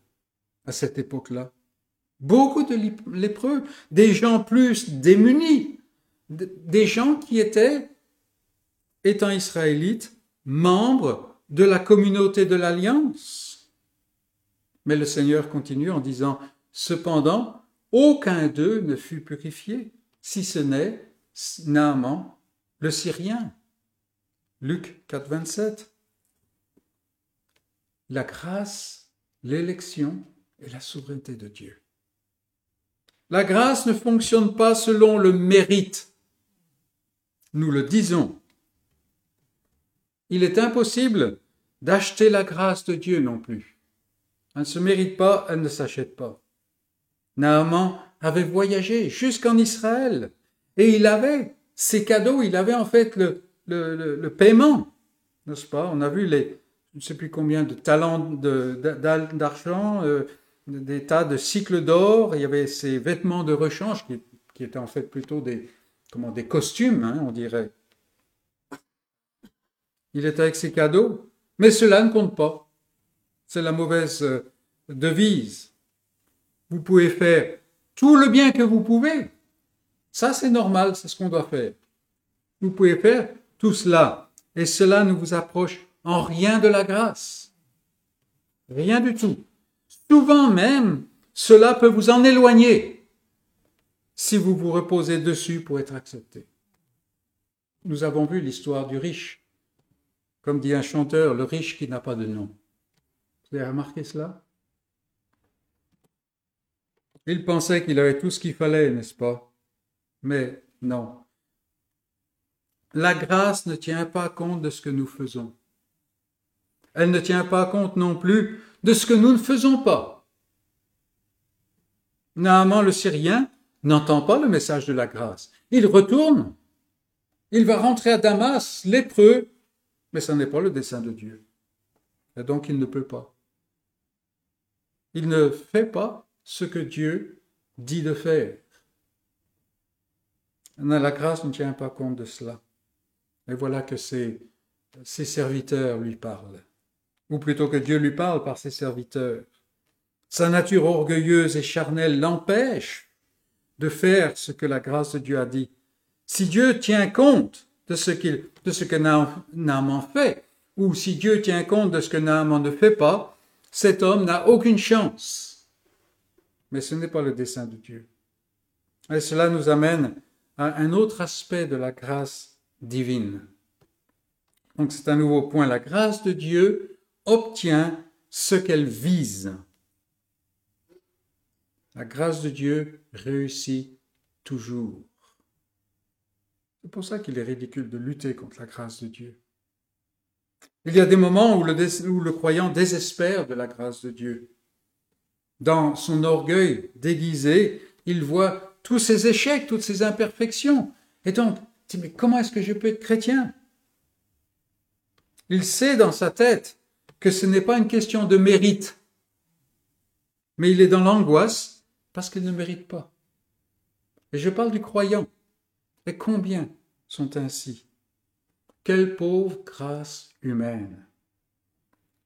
à cette époque-là. Beaucoup de lépreux, des gens plus démunis, des gens qui étaient, étant israélites, membres de la communauté de l'Alliance. Mais le Seigneur continue en disant, Cependant, aucun d'eux ne fut purifié, si ce n'est Naaman, le Syrien. Luc 4, 27 la grâce, l'élection et la souveraineté de Dieu. La grâce ne fonctionne pas selon le mérite. Nous le disons. Il est impossible d'acheter la grâce de Dieu non plus. Elle ne se mérite pas, elle ne s'achète pas. Naaman avait voyagé jusqu'en Israël et il avait ses cadeaux, il avait en fait le, le, le paiement, n'est-ce pas? On a vu les, je ne sais plus combien de talents d'argent, euh, des tas de cycles d'or. Il y avait ces vêtements de rechange qui, étaient en fait plutôt des, comment, des costumes, hein, on dirait. Il était avec ses cadeaux, mais cela ne compte pas. C'est la mauvaise euh, devise. Vous pouvez faire tout le bien que vous pouvez. Ça, c'est normal, c'est ce qu'on doit faire. Vous pouvez faire tout cela, et cela ne vous approche en rien de la grâce. Rien du tout. Souvent même, cela peut vous en éloigner si vous vous reposez dessus pour être accepté. Nous avons vu l'histoire du riche. Comme dit un chanteur, le riche qui n'a pas de nom. Vous avez remarqué cela? Il pensait qu'il avait tout ce qu'il fallait, n'est-ce pas? Mais non. La grâce ne tient pas compte de ce que nous faisons. Elle ne tient pas compte non plus de ce que nous ne faisons pas. Naaman le Syrien n'entend pas le message de la grâce. Il retourne. Il va rentrer à Damas, lépreux, mais ce n'est pas le dessein de Dieu. Et donc il ne peut pas. il ne fait pas ce que Dieu dit de faire. La grâce ne tient pas compte de cela. Et voilà que ses, serviteurs lui parlent. Ou plutôt que Dieu lui parle par ses serviteurs. Sa nature orgueilleuse et charnelle l'empêche de faire ce que la grâce de Dieu a dit. Si Dieu tient compte de ce, qu'il, de ce que Naaman fait, ou si Dieu tient compte de ce que Naaman ne fait pas, cet homme n'a aucune chance. Mais ce n'est pas le dessein de Dieu. Et cela nous amène à un autre aspect de la grâce divine. Donc c'est un nouveau point. La grâce de Dieu obtient ce qu'elle vise. La grâce de Dieu réussit toujours. C'est pour ça qu'il est ridicule de lutter contre la grâce de Dieu. Il y a des moments où le, croyant désespère de la grâce de Dieu. Dans son orgueil déguisé, il voit tous ses échecs, toutes ses imperfections. Et donc, mais comment est-ce que je peux être chrétien? Il sait dans sa tête que ce n'est pas une question de mérite, mais il est dans l'angoisse parce qu'il ne mérite pas. Et je parle du croyant. Et combien sont ainsi? Quelle pauvre grâce humaine.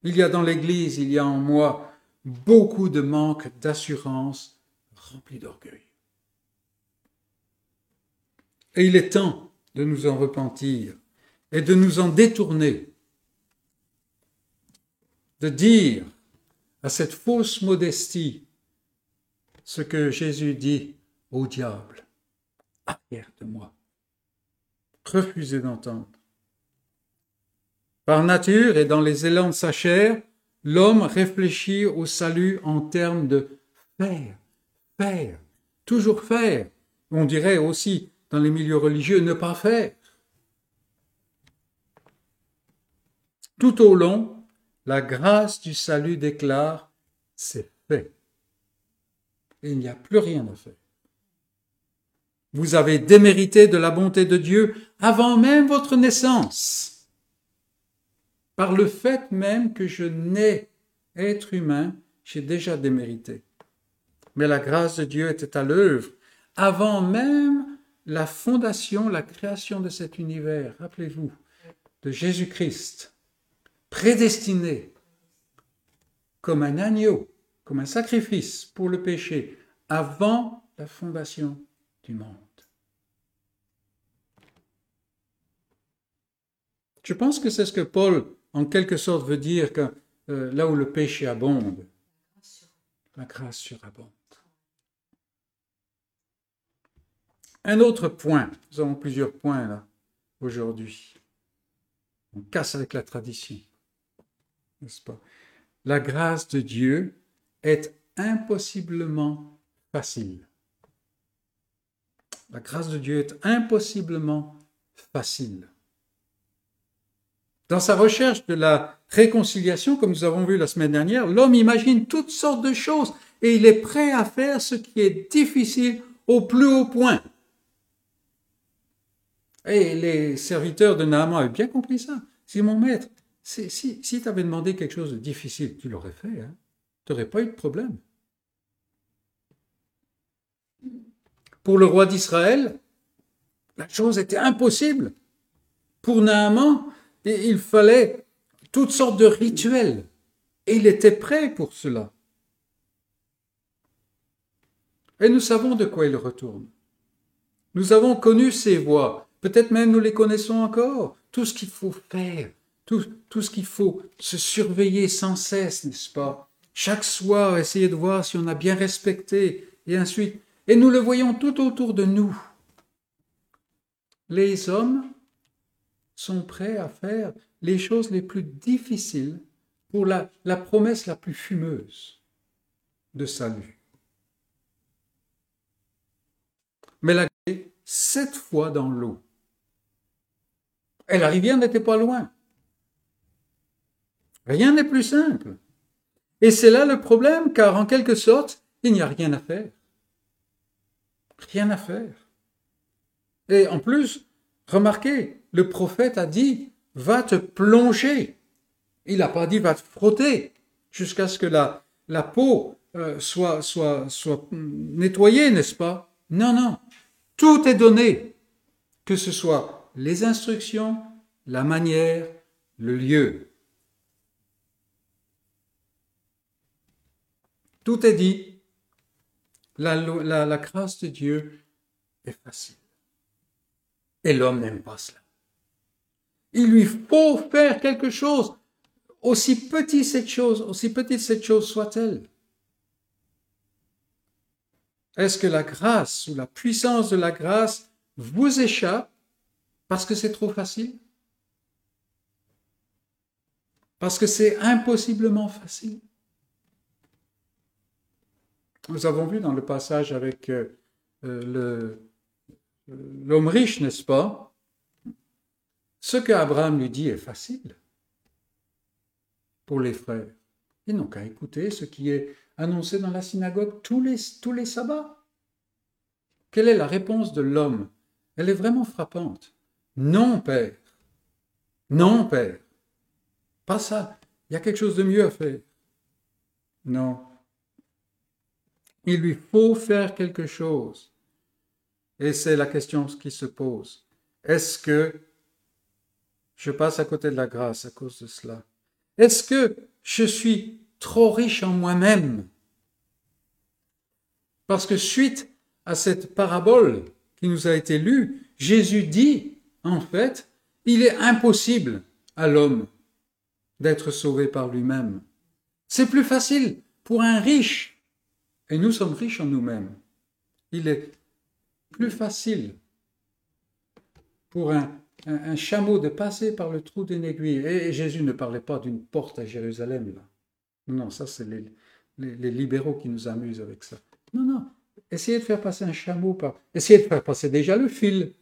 Il y a dans l'Église, il y a en moi beaucoup de manque d'assurance rempli d'orgueil. Et il est temps de nous en repentir et de nous en détourner, de dire à cette fausse modestie ce que Jésus dit au diable, arrière de moi. Refusez d'entendre. Par nature et dans les élans de sa chair, l'homme réfléchit au salut en termes de faire, faire, toujours faire. On dirait aussi dans les milieux religieux ne pas faire. Tout au long, la grâce du salut déclare c'est fait. Il n'y a plus rien à faire. Vous avez démérité de la bonté de Dieu avant même votre naissance par le fait même que je nais être humain, j'ai déjà démérité. Mais la grâce de Dieu était à l'œuvre avant même la fondation, la création de cet univers. Rappelez-vous de Jésus-Christ, prédestiné comme un agneau, comme un sacrifice pour le péché, avant la fondation monde. Je pense que c'est ce que Paul en quelque sorte veut dire que euh, là où le péché abonde, la grâce surabonde. Un autre point, nous avons plusieurs points là aujourd'hui. On casse avec la tradition, n'est-ce pas? La grâce de Dieu est impossiblement facile. La grâce de Dieu est impossiblement facile. Dans sa recherche de la réconciliation, comme nous avons vu la semaine dernière, l'homme imagine toutes sortes de choses et il est prêt à faire ce qui est difficile au plus haut point. Et les serviteurs de Naaman avaient bien compris ça. Si mon maître, si, si, tu avais demandé quelque chose de difficile, tu l'aurais fait. Hein? Tu n'aurais pas eu de problème. Pour le roi d'Israël, la chose était impossible. Pour Naaman, il fallait toutes sortes de rituels. Et il était prêt pour cela. Et nous savons de quoi il retourne. Nous avons connu ses voies. Peut-être même nous les connaissons encore. Tout ce qu'il faut faire, tout, tout ce qu'il faut se surveiller sans cesse, n'est-ce pas? Chaque soir, essayer de voir si on a bien respecté, et ainsi Et nous le voyons tout autour de nous. Les hommes sont prêts à faire les choses les plus difficiles pour la, promesse la plus fumeuse de salut. Mais la sept fois dans l'eau. Et la rivière n'était pas loin. Rien n'est plus simple. Et c'est là le problème, car en quelque sorte, il n'y a rien à faire. Rien à faire. Et en plus, remarquez, le prophète a dit, va te plonger. Il n'a pas dit, va te frotter, jusqu'à ce que la, la peau euh, soit, soit, soit nettoyé, n'est-ce pas? Non, non. Tout est donné, que ce soit les instructions, la manière, le lieu. Tout est dit. La, grâce de Dieu est facile. Et l'homme n'aime pas cela. Il lui faut faire quelque chose, aussi cette chose, aussi petite cette chose soit-elle. Est-ce que la grâce ou la puissance de la grâce vous échappe parce que c'est trop facile? Parce que c'est impossiblement facile? Nous avons vu dans le passage avec euh, euh, l'homme riche, n'est-ce pas? Ce que Abraham lui dit est facile pour les frères. Ils n'ont qu'à écouter ce qui est annoncé dans la synagogue tous les, tous les sabbats. Quelle est la réponse de l'homme? Elle est vraiment frappante. Non, Père. Non, Père. Pas ça. Il y a quelque chose de mieux à faire. Non. Il lui faut faire quelque chose. Et c'est la question qui se pose. Est-ce que je passe à côté de la grâce à cause de cela? Est-ce que je suis trop riche en moi-même? Parce que suite à cette parabole qui nous a été lue, Jésus dit, en fait, il est impossible à l'homme d'être sauvé par lui-même. C'est plus facile pour un riche, et nous sommes riches en nous-mêmes. Il est plus facile pour un, chameau de passer par le trou d'une aiguille. Et Jésus ne parlait pas d'une porte à Jérusalem, là. Non, ça, c'est les, les, libéraux qui nous amusent avec ça. Non, non. Essayez de faire passer un chameau par. Essayez de faire passer déjà le fil.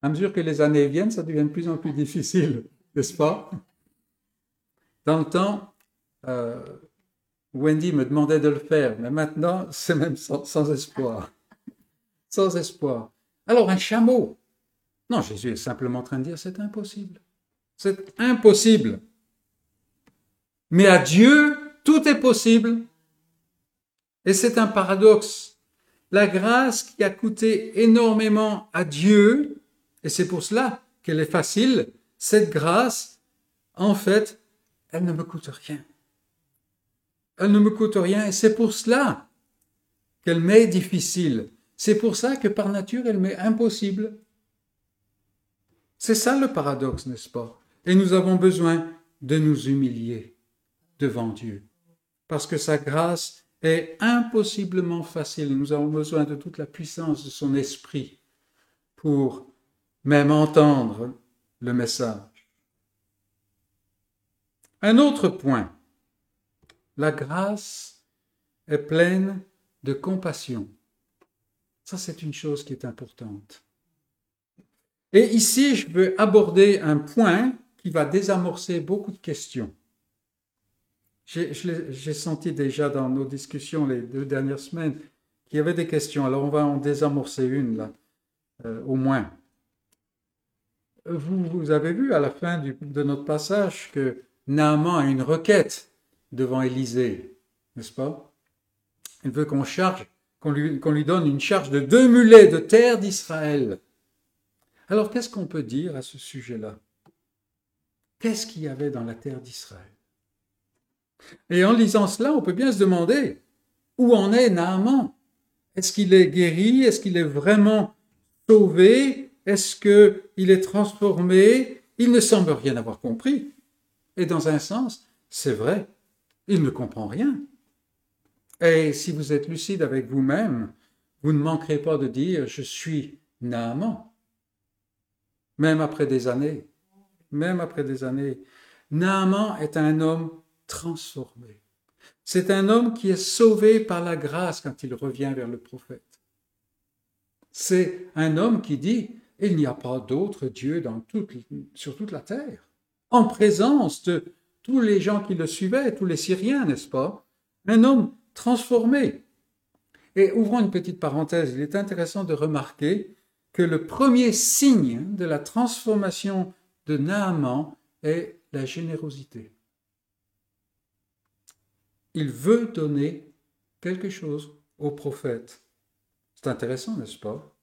À mesure que les années viennent, ça devient de plus en plus difficile, n'est-ce pas? Dans le temps, euh, Wendy me demandait de le faire, mais maintenant, c'est même sans, espoir. Sans espoir. Alors, un chameau. Non, Jésus est simplement en train de dire c'est impossible. C'est impossible. Mais à Dieu, tout est possible. Et c'est un paradoxe. La grâce qui a coûté énormément à Dieu, et c'est pour cela qu'elle est facile, cette grâce, en fait, elle ne me coûte rien. Elle ne me coûte rien, et c'est pour cela qu'elle m'est difficile. C'est pour ça que par nature, elle m'est impossible. C'est ça le paradoxe, n'est-ce pas? Et nous avons besoin de nous humilier devant Dieu. Parce que sa grâce est impossiblement facile. Nous avons besoin de toute la puissance de son esprit pour même entendre le message. Un autre point. La grâce est pleine de compassion. Ça, c'est une chose qui est importante. Et ici, je veux aborder un point qui va désamorcer beaucoup de questions. J'ai senti déjà dans nos discussions les deux dernières semaines qu'il y avait des questions. Alors on va en désamorcer une là, euh, au moins. Vous, vous, avez vu à la fin de notre passage que Naaman a une requête devant Élisée, n'est-ce pas? Il veut qu'on charge, qu'on lui, qu'on lui donne une charge de deux mulets de terre d'Israël. Alors qu'est-ce qu'on peut dire à ce sujet-là? Qu'est-ce qu'il y avait dans la terre d'Israël? Et en lisant cela, on peut bien se demander où en est Naaman? Est-ce qu'il est guéri? Est-ce qu'il est vraiment sauvé? Est-ce qu'il est transformé? Il ne semble rien avoir compris. Et dans un sens, c'est vrai, il ne comprend rien. Et si vous êtes lucide avec vous-même, vous ne manquerez pas de dire je suis Naaman. Même après des années, même après des années, Naaman est un homme transformé. C'est un homme qui est sauvé par la grâce quand il revient vers le prophète. C'est un homme qui dit, il n'y a pas d'autre Dieu dans toute, sur toute la terre, en présence de tous les gens qui le suivaient, tous les Syriens, n'est-ce pas Un homme transformé. Et ouvrons une petite parenthèse, il est intéressant de remarquer que le premier signe de la transformation de Naaman est la générosité il veut donner quelque chose au prophète. C'est intéressant, n'est-ce pas?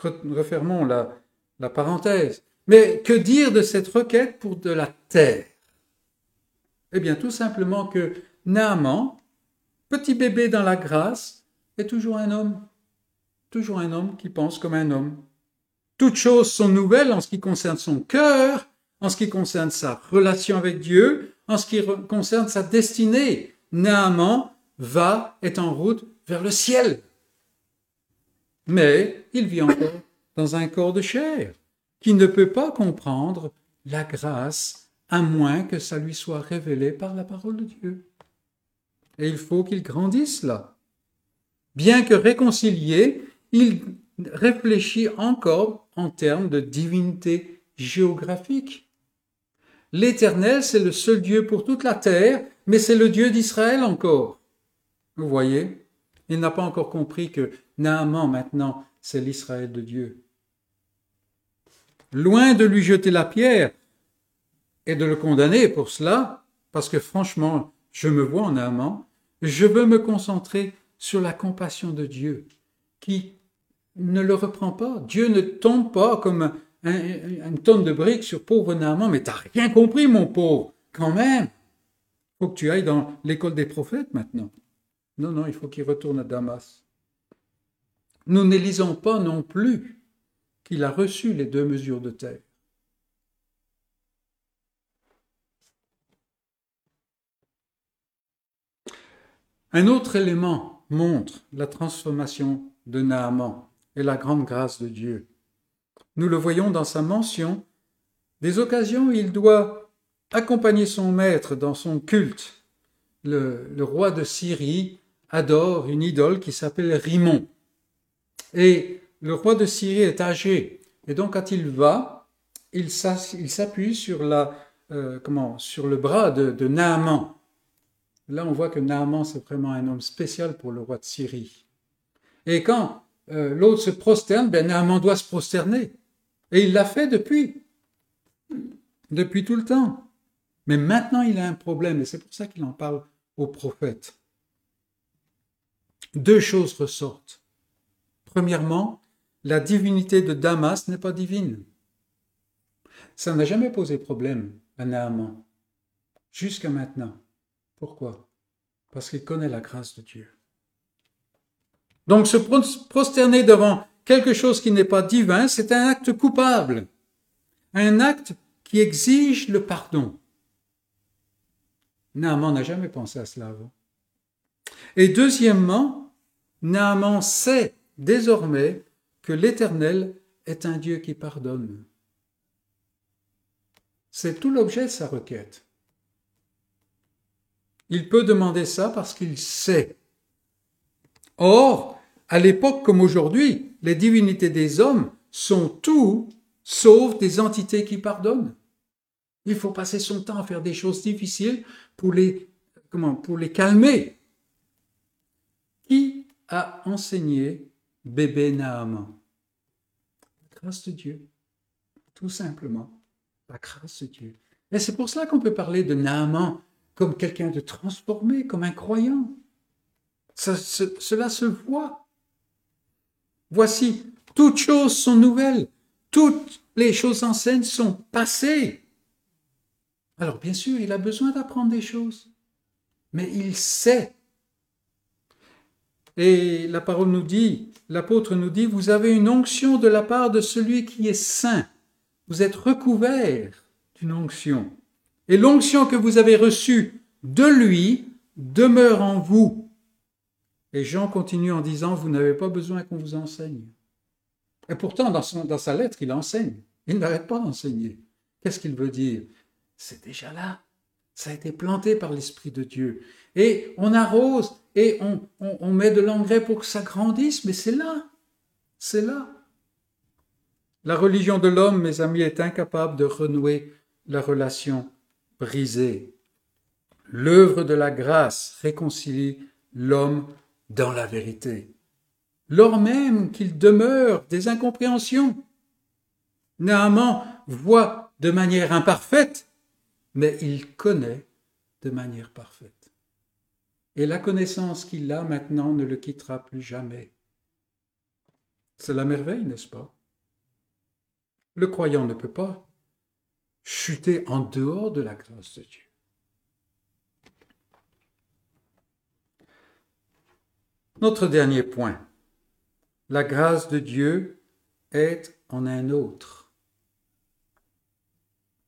Refermons la, la parenthèse. Mais que dire de cette requête pour de la terre? Eh bien, tout simplement que Naaman, petit bébé dans la grâce, est toujours un homme. Toujours un homme qui pense comme un homme. Toutes choses sont nouvelles en ce qui concerne son cœur, en ce qui concerne sa relation avec Dieu, en ce qui concerne sa destinée. Naaman va, est en route vers le ciel. Mais il vit encore dans un corps de chair qui ne peut pas comprendre la grâce à moins que ça lui soit révélé par la parole de Dieu. Et il faut qu'il grandisse là. Bien que réconcilié, il réfléchit encore en termes de divinité géographique. L'Éternel, c'est le seul Dieu pour toute la terre, mais c'est le Dieu d'Israël encore. Vous voyez Il n'a pas encore compris que Naaman, maintenant, c'est l'Israël de Dieu. Loin de lui jeter la pierre et de le condamner pour cela, parce que franchement, je me vois en Naaman, je veux me concentrer sur la compassion de Dieu, qui ne le reprend pas. Dieu ne tombe pas comme une tonne de briques sur pauvre Naaman, mais t'as rien compris, mon pauvre, quand même. Faut que tu ailles dans l'école des prophètes maintenant. Non, non, il faut qu'il retourne à Damas. Nous ne lisons pas non plus qu'il a reçu les deux mesures de terre. Un autre élément montre la transformation de Naaman et la grande grâce de Dieu. Nous le voyons dans sa mention des occasions où il doit accompagner son maître dans son culte. Le, roi de Syrie adore une idole qui s'appelle Rimon. Et le roi de Syrie est âgé. Et donc quand il va, il s'appuie sur, euh, sur le bras de, de Naaman. Là, on voit que Naaman, c'est vraiment un homme spécial pour le roi de Syrie. Et quand euh, l'autre se prosterne, ben Naaman doit se prosterner. Et il l'a fait depuis. Depuis tout le temps. Mais maintenant, il a un problème, et c'est pour ça qu'il en parle au prophète. Deux choses ressortent. Premièrement, la divinité de Damas n'est pas divine. Ça n'a jamais posé problème à Naaman, jusqu'à maintenant. Pourquoi? Parce qu'il connaît la grâce de Dieu. Donc se prosterner devant quelque chose qui n'est pas divin, c'est un acte coupable, un acte qui exige le pardon. Naaman n'a jamais pensé à cela avant. Et deuxièmement, Naaman sait désormais que l'Éternel est un Dieu qui pardonne. C'est tout l'objet de sa requête. Il peut demander ça parce qu'il sait. Or, à l'époque comme aujourd'hui, les divinités des hommes sont tout sauf des entités qui pardonnent. Il faut passer son temps à faire des choses difficiles pour les, pour les calmer. Qui a enseigné bébé Naaman. La grâce de Dieu. Tout simplement. La grâce de Dieu. Et c'est pour cela qu'on peut parler de Naaman comme quelqu'un de transformé, comme un croyant. cela se voit. Voici, toutes choses sont nouvelles. Toutes les choses anciennes sont passées. Alors bien sûr, il a besoin d'apprendre des choses. Mais il sait et la parole nous dit, l'apôtre nous dit, vous avez une onction de la part de celui qui est saint. Vous êtes recouvert d'une onction. Et l'onction que vous avez reçue de lui demeure en vous. Et Jean continue en disant, vous n'avez pas besoin qu'on vous enseigne. Et pourtant, dans, dans sa lettre, il enseigne. Il n'arrête pas d'enseigner. Qu'est-ce qu'il veut dire? C'est déjà là. Ça a été planté par l'Esprit de Dieu. Et on arrose et on, met de l'engrais pour que ça grandisse, mais c'est là, c'est là. La religion de l'homme, mes amis, est incapable de renouer la relation brisée. L'œuvre de la grâce réconcilie l'homme dans la vérité, lors même qu'il demeure des incompréhensions. Naaman voit de manière imparfaite, mais il connaît de manière parfaite. Et la connaissance qu'il a maintenant ne le quittera plus jamais. C'est la merveille, n'est-ce pas? Le croyant ne peut pas chuter en dehors de la grâce de Dieu. Notre dernier point. La grâce de Dieu est en un autre.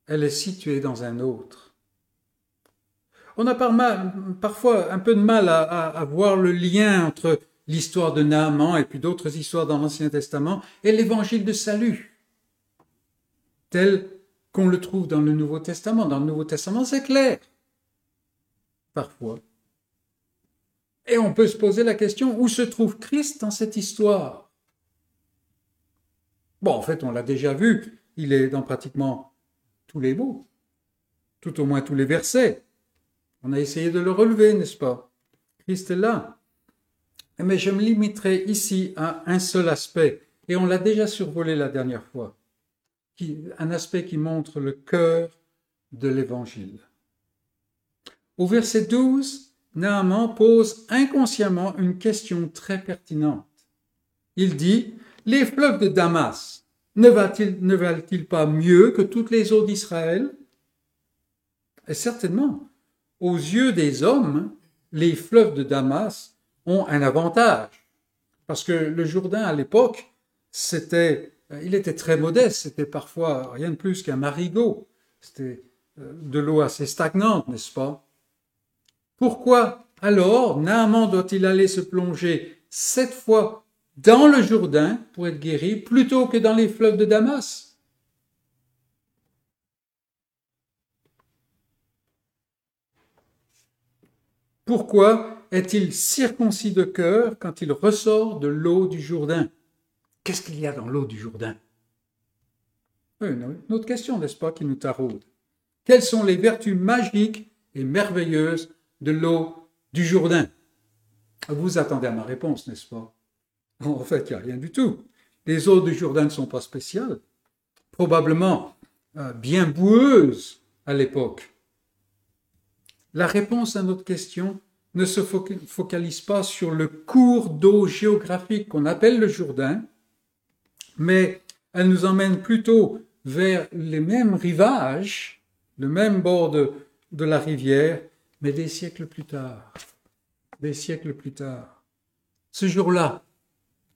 Elle est située dans un autre. On a parfois un peu de mal à, voir le lien entre l'histoire de Naaman et puis d'autres histoires dans l'Ancien Testament et l'évangile de salut, tel qu'on le trouve dans le Nouveau Testament. Dans le Nouveau Testament, c'est clair. Parfois. Et on peut se poser la question, où se trouve Christ dans cette histoire? Bon, en fait, on l'a déjà vu, il est dans pratiquement tous les mots, tout au moins tous les versets. On a essayé de le relever, n'est-ce pas? Christ est là. Mais je me limiterai ici à un seul aspect, et on l'a déjà survolé la dernière fois, un aspect qui montre le cœur de l'Évangile. Au verset 12, Naaman pose inconsciemment une question très pertinente. Il dit, les fleuves de Damas ne valent-ils pas mieux que toutes les eaux d'Israël? Et certainement, aux yeux des hommes, les fleuves de Damas ont un avantage. Parce que le Jourdain, à l'époque, c'était, il était très modeste, c'était parfois rien de plus qu'un marigot. C'était euh, de l'eau assez stagnante, n'est-ce pas? Pourquoi alors Naaman doit-il aller se plonger sept fois dans le Jourdain pour être guéri plutôt que dans les fleuves de Damas? Pourquoi est-il circoncis de cœur quand il ressort de l'eau du Jourdain? Qu'est-ce qu'il y a dans l'eau du Jourdain? Une autre question, n'est-ce pas, qui nous taraude. Quelles sont les vertus magiques et merveilleuses de l'eau du Jourdain? Vous attendez à ma réponse, n'est-ce pas? En fait, il n'y a rien du tout. Les eaux du Jourdain ne sont pas spéciales, probablement euh, bien boueuses à l'époque. La réponse à notre question ne se focalise pas sur le cours d'eau géographique qu'on appelle le Jourdain, mais elle nous emmène plutôt vers les mêmes rivages, le même bord de, la rivière, mais des siècles plus tard. Des siècles plus tard. Ce jour-là,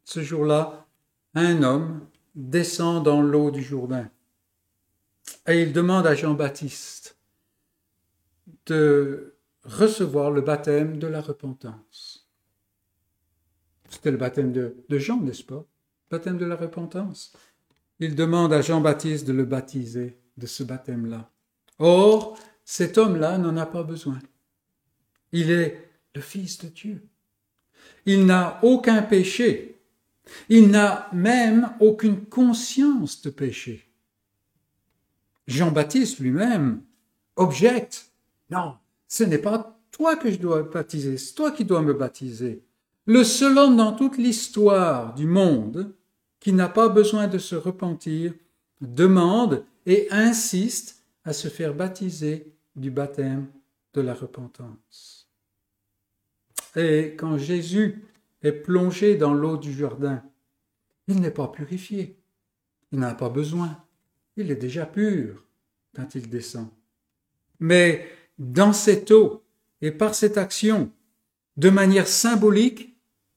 ce jour-là, un homme descend dans l'eau du Jourdain et il demande à Jean-Baptiste de recevoir le baptême de la repentance. C'était le baptême de, Jean, n'est-ce pas? Baptême de la repentance. Il demande à Jean-Baptiste de le baptiser de ce baptême-là. Or, cet homme-là n'en a pas besoin. Il est le Fils de Dieu. Il n'a aucun péché. Il n'a même aucune conscience de péché. Jean-Baptiste lui-même objecte non, ce n'est pas toi que je dois baptiser, c'est toi qui dois me baptiser. Le seul homme dans toute l'histoire du monde qui n'a pas besoin de se repentir demande et insiste à se faire baptiser du baptême de la repentance. Et quand Jésus est plongé dans l'eau du Jourdain, il n'est pas purifié. Il n'a pas besoin. Il est déjà pur quand il descend. Mais dans cette eau et par cette action, de manière symbolique,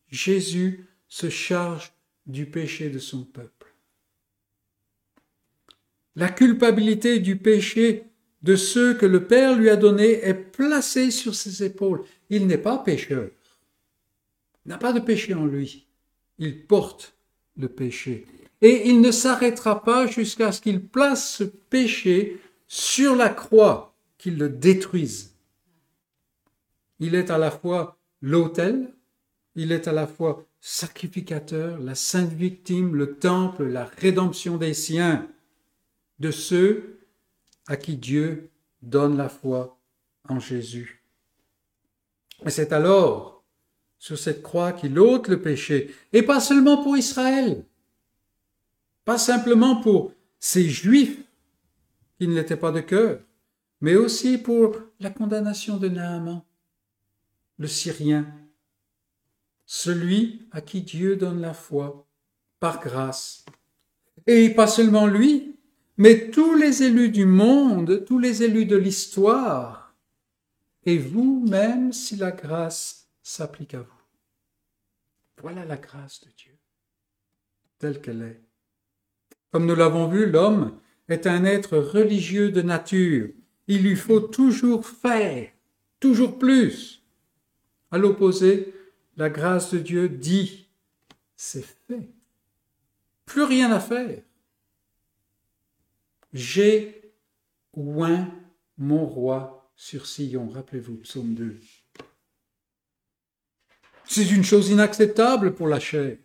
Jésus se charge du péché de son peuple. La culpabilité du péché de ceux que le Père lui a donnés est placée sur ses épaules. Il n'est pas pécheur. Il n'a pas de péché en lui. Il porte le péché. Et il ne s'arrêtera pas jusqu'à ce qu'il place ce péché sur la croix qu'il le détruise. Il est à la fois l'autel, il est à la fois sacrificateur, la sainte victime, le temple, la rédemption des siens, de ceux à qui Dieu donne la foi en Jésus. Et c'est alors sur cette croix qu'il ôte le péché, et pas seulement pour Israël, pas simplement pour ces Juifs qui ne l'étaient pas de cœur, mais aussi pour la condamnation de Naaman. le Syrien, celui à qui Dieu donne la foi par grâce. Et pas seulement lui, mais tous les élus du monde, tous les élus de l'histoire, et vous-même si la grâce s'applique à vous. Voilà la grâce de Dieu, telle qu'elle est. Comme nous l'avons vu, l'homme est un être religieux de nature. Il lui faut toujours faire, toujours plus. À l'opposé, la grâce de Dieu dit, c'est fait. Plus rien à faire. J'ai oint mon roi sur Sion. Rappelez-vous, psaume 2. C'est une chose inacceptable pour la chair.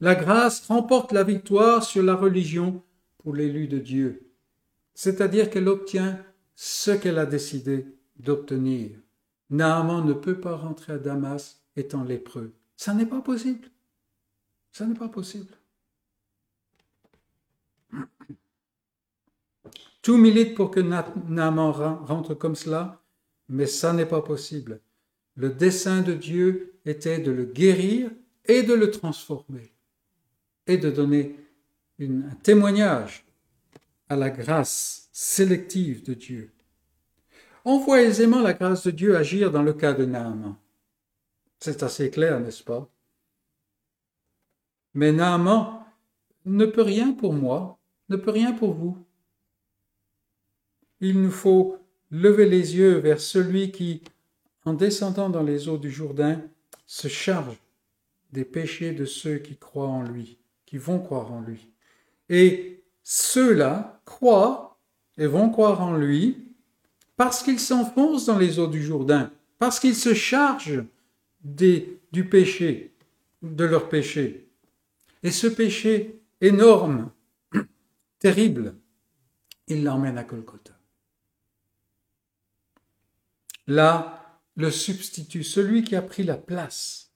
La grâce remporte la victoire sur la religion pour l'élu de Dieu, c'est-à-dire qu'elle obtient ce qu'elle a décidé d'obtenir. Naaman ne peut pas rentrer à Damas étant lépreux. Ça n'est pas possible. Ça n'est pas possible. Tout milite pour que Naaman rentre comme cela, mais ça n'est pas possible. Le dessein de Dieu était de le guérir et de le transformer et de donner un témoignage à la grâce sélective de Dieu. On voit aisément la grâce de Dieu agir dans le cas de Naaman. C'est assez clair, n'est-ce pas? Mais Naaman ne peut rien pour moi, ne peut rien pour vous. Il nous faut lever les yeux vers celui qui, en descendant dans les eaux du Jourdain, se charge des péchés de ceux qui croient en lui, qui vont croire en lui. Et ceux-là croient et vont croire en lui parce qu'ils s'enfoncent dans les eaux du Jourdain, parce qu'ils se chargent du péché, de leur péché. Et ce péché énorme, (clears throat) terrible, il l'emmène à Golgotha. Là, le substitut, celui qui a pris la place,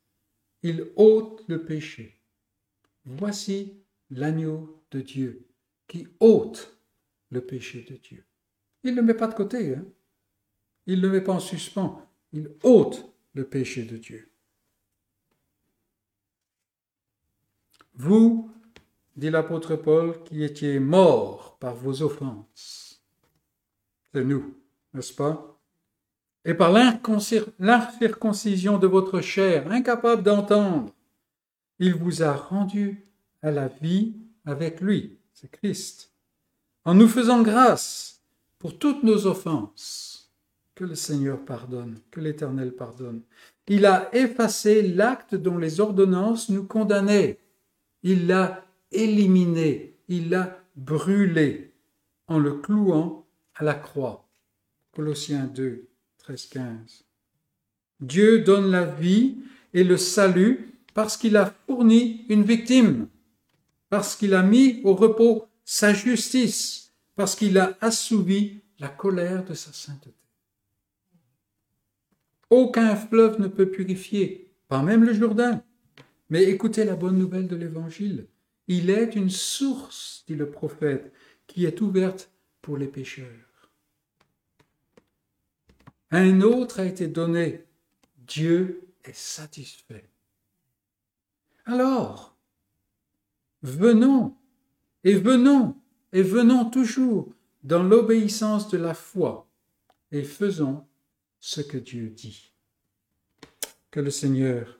il ôte le péché. Voici l'agneau de Dieu qui ôte le péché de Dieu. Il ne le met pas de côté, hein? il ne le met pas en suspens, il ôte le péché de Dieu. Vous, dit l'apôtre Paul, qui étiez morts par vos offenses, c'est nous, n'est-ce pas? Et par l'incirconcision de votre chair, incapable d'entendre, il vous a rendu à la vie avec lui, c'est Christ, en nous faisant grâce pour toutes nos offenses que le Seigneur pardonne, que l'Éternel pardonne. Il a effacé l'acte dont les ordonnances nous condamnaient. Il l'a éliminé, il l'a brûlé en le clouant à la croix. Colossiens 2, 13, 15. Dieu donne la vie et le salut parce qu'il a fourni une victime, parce qu'il a mis au repos sa justice, parce qu'il a assouvi la colère de sa sainteté. Aucun fleuve ne peut purifier, pas même le Jourdain. Mais écoutez la bonne nouvelle de l'Évangile. Il est une source, dit le prophète, qui est ouverte pour les pécheurs. Un autre a été donné. Dieu est satisfait. Alors, venons, et venons, et venons toujours dans l'obéissance de la foi, et faisons ce que Dieu dit. Que le Seigneur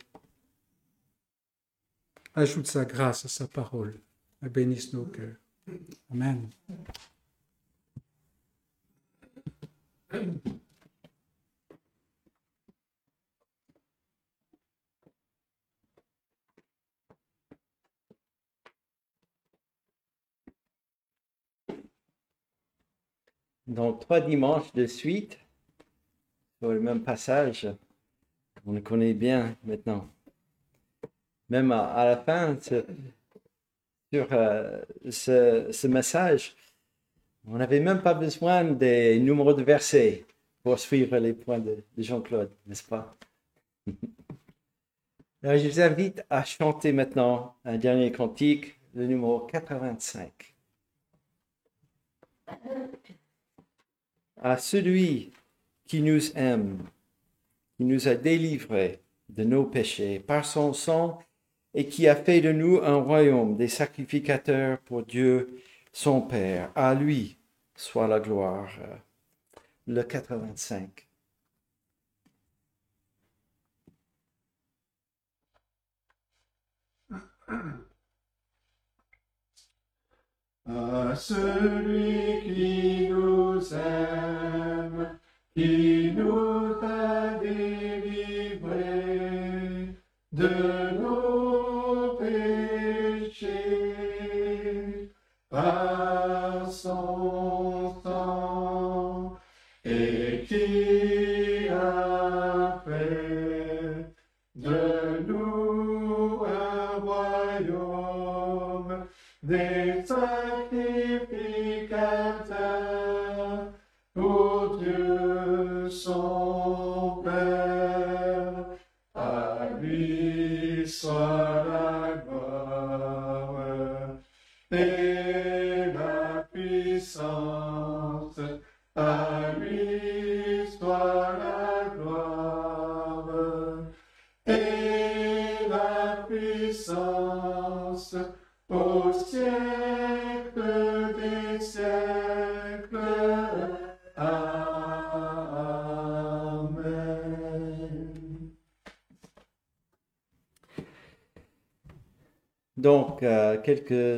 ajoute sa grâce à sa parole et bénisse nos cœurs. Amen. Dans trois dimanches de suite, le même passage on le connaît bien maintenant. Même à, la fin, sur euh, ce, message, on n'avait même pas besoin des numéros de versets pour suivre les points de, Jean-Claude, n'est-ce pas? (laughs) je vous invite à chanter maintenant un dernier cantique, le numéro 85. À celui qui nous aime qui nous a délivrés de nos péchés par son sang et qui a fait de nous un royaume des sacrificateurs pour Dieu, son Père. À lui soit la gloire. Le 85. À celui qui nous aime, qui nous a délivrés de nos péchés. Par son sang et qui a fait de nous un royaume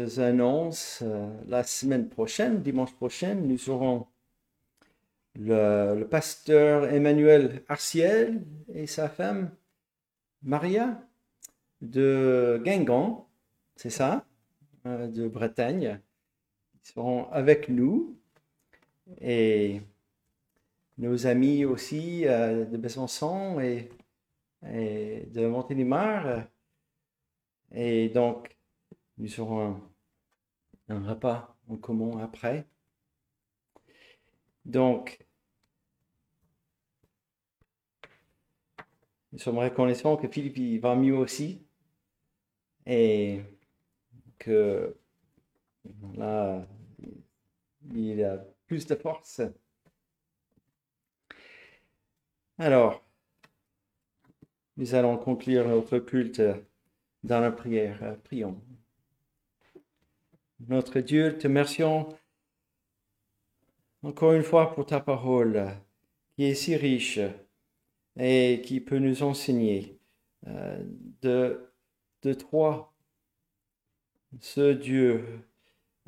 quelques annonces. Euh, la semaine prochaine, dimanche prochain, nous aurons le, pasteur Emmanuel Arciel et sa femme Maria de Guingamp, c'est ça, euh, de Bretagne. Ils seront avec nous et nos amis aussi euh, de Besançon et, de Montélimar. Et donc, nous aurons un, repas en commun après. Donc, nous sommes reconnaissants que Philippe il va mieux aussi et que là, il a plus de force. Alors, nous allons conclure notre culte dans la prière. Prions. Notre Dieu, te remercions encore une fois pour ta parole qui est si riche et qui peut nous enseigner euh, de, de toi, ce Dieu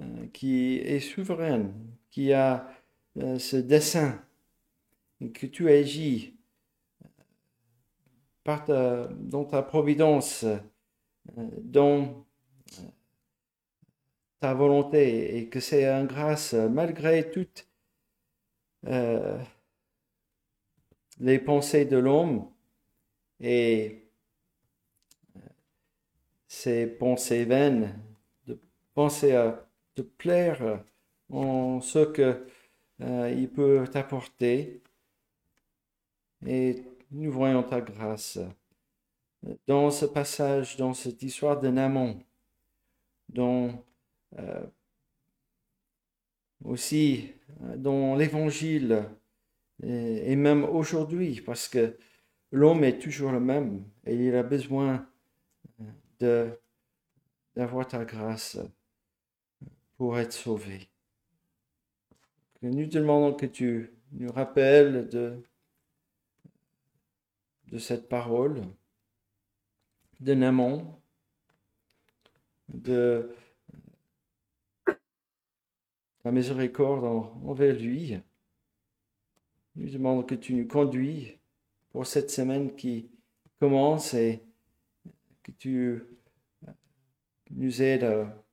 euh, qui est souverain, qui a euh, ce dessein, que tu agis ta, dans ta providence, dans ta volonté, et que c'est en grâce, malgré toutes euh, les pensées de l'homme et euh, ces pensées vaines, de penser à te plaire en ce que euh, il peut t'apporter. Et nous voyons ta grâce dans ce passage, dans cette histoire de Naaman, dans euh, aussi euh, dans l'Évangile et, même aujourd'hui, parce que l'homme est toujours le même et il a besoin euh, d'avoir ta grâce pour être sauvé. Nous demandons que tu nous rappelles de, cette parole de Naaman, de ta miséricorde en- envers lui. Nous demandons que tu nous conduis pour cette semaine qui commence et que tu nous aides à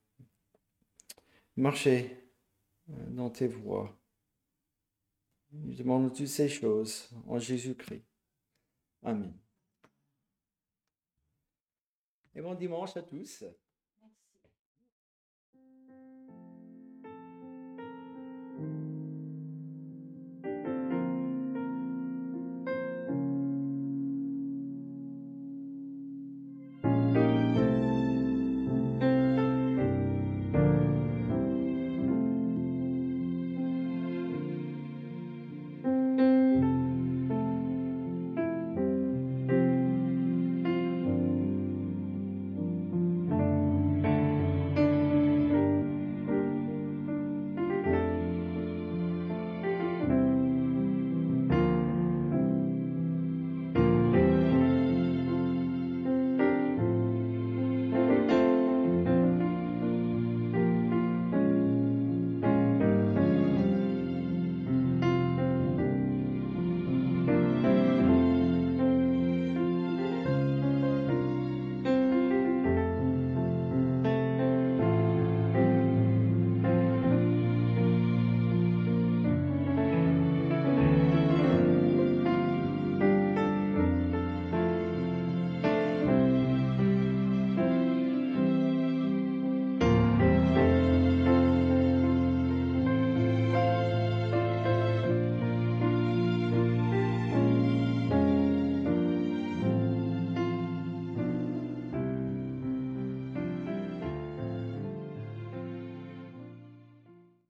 marcher dans tes voies. Nous demandons toutes ces choses en Jésus-Christ. Amen. Et bon dimanche à tous.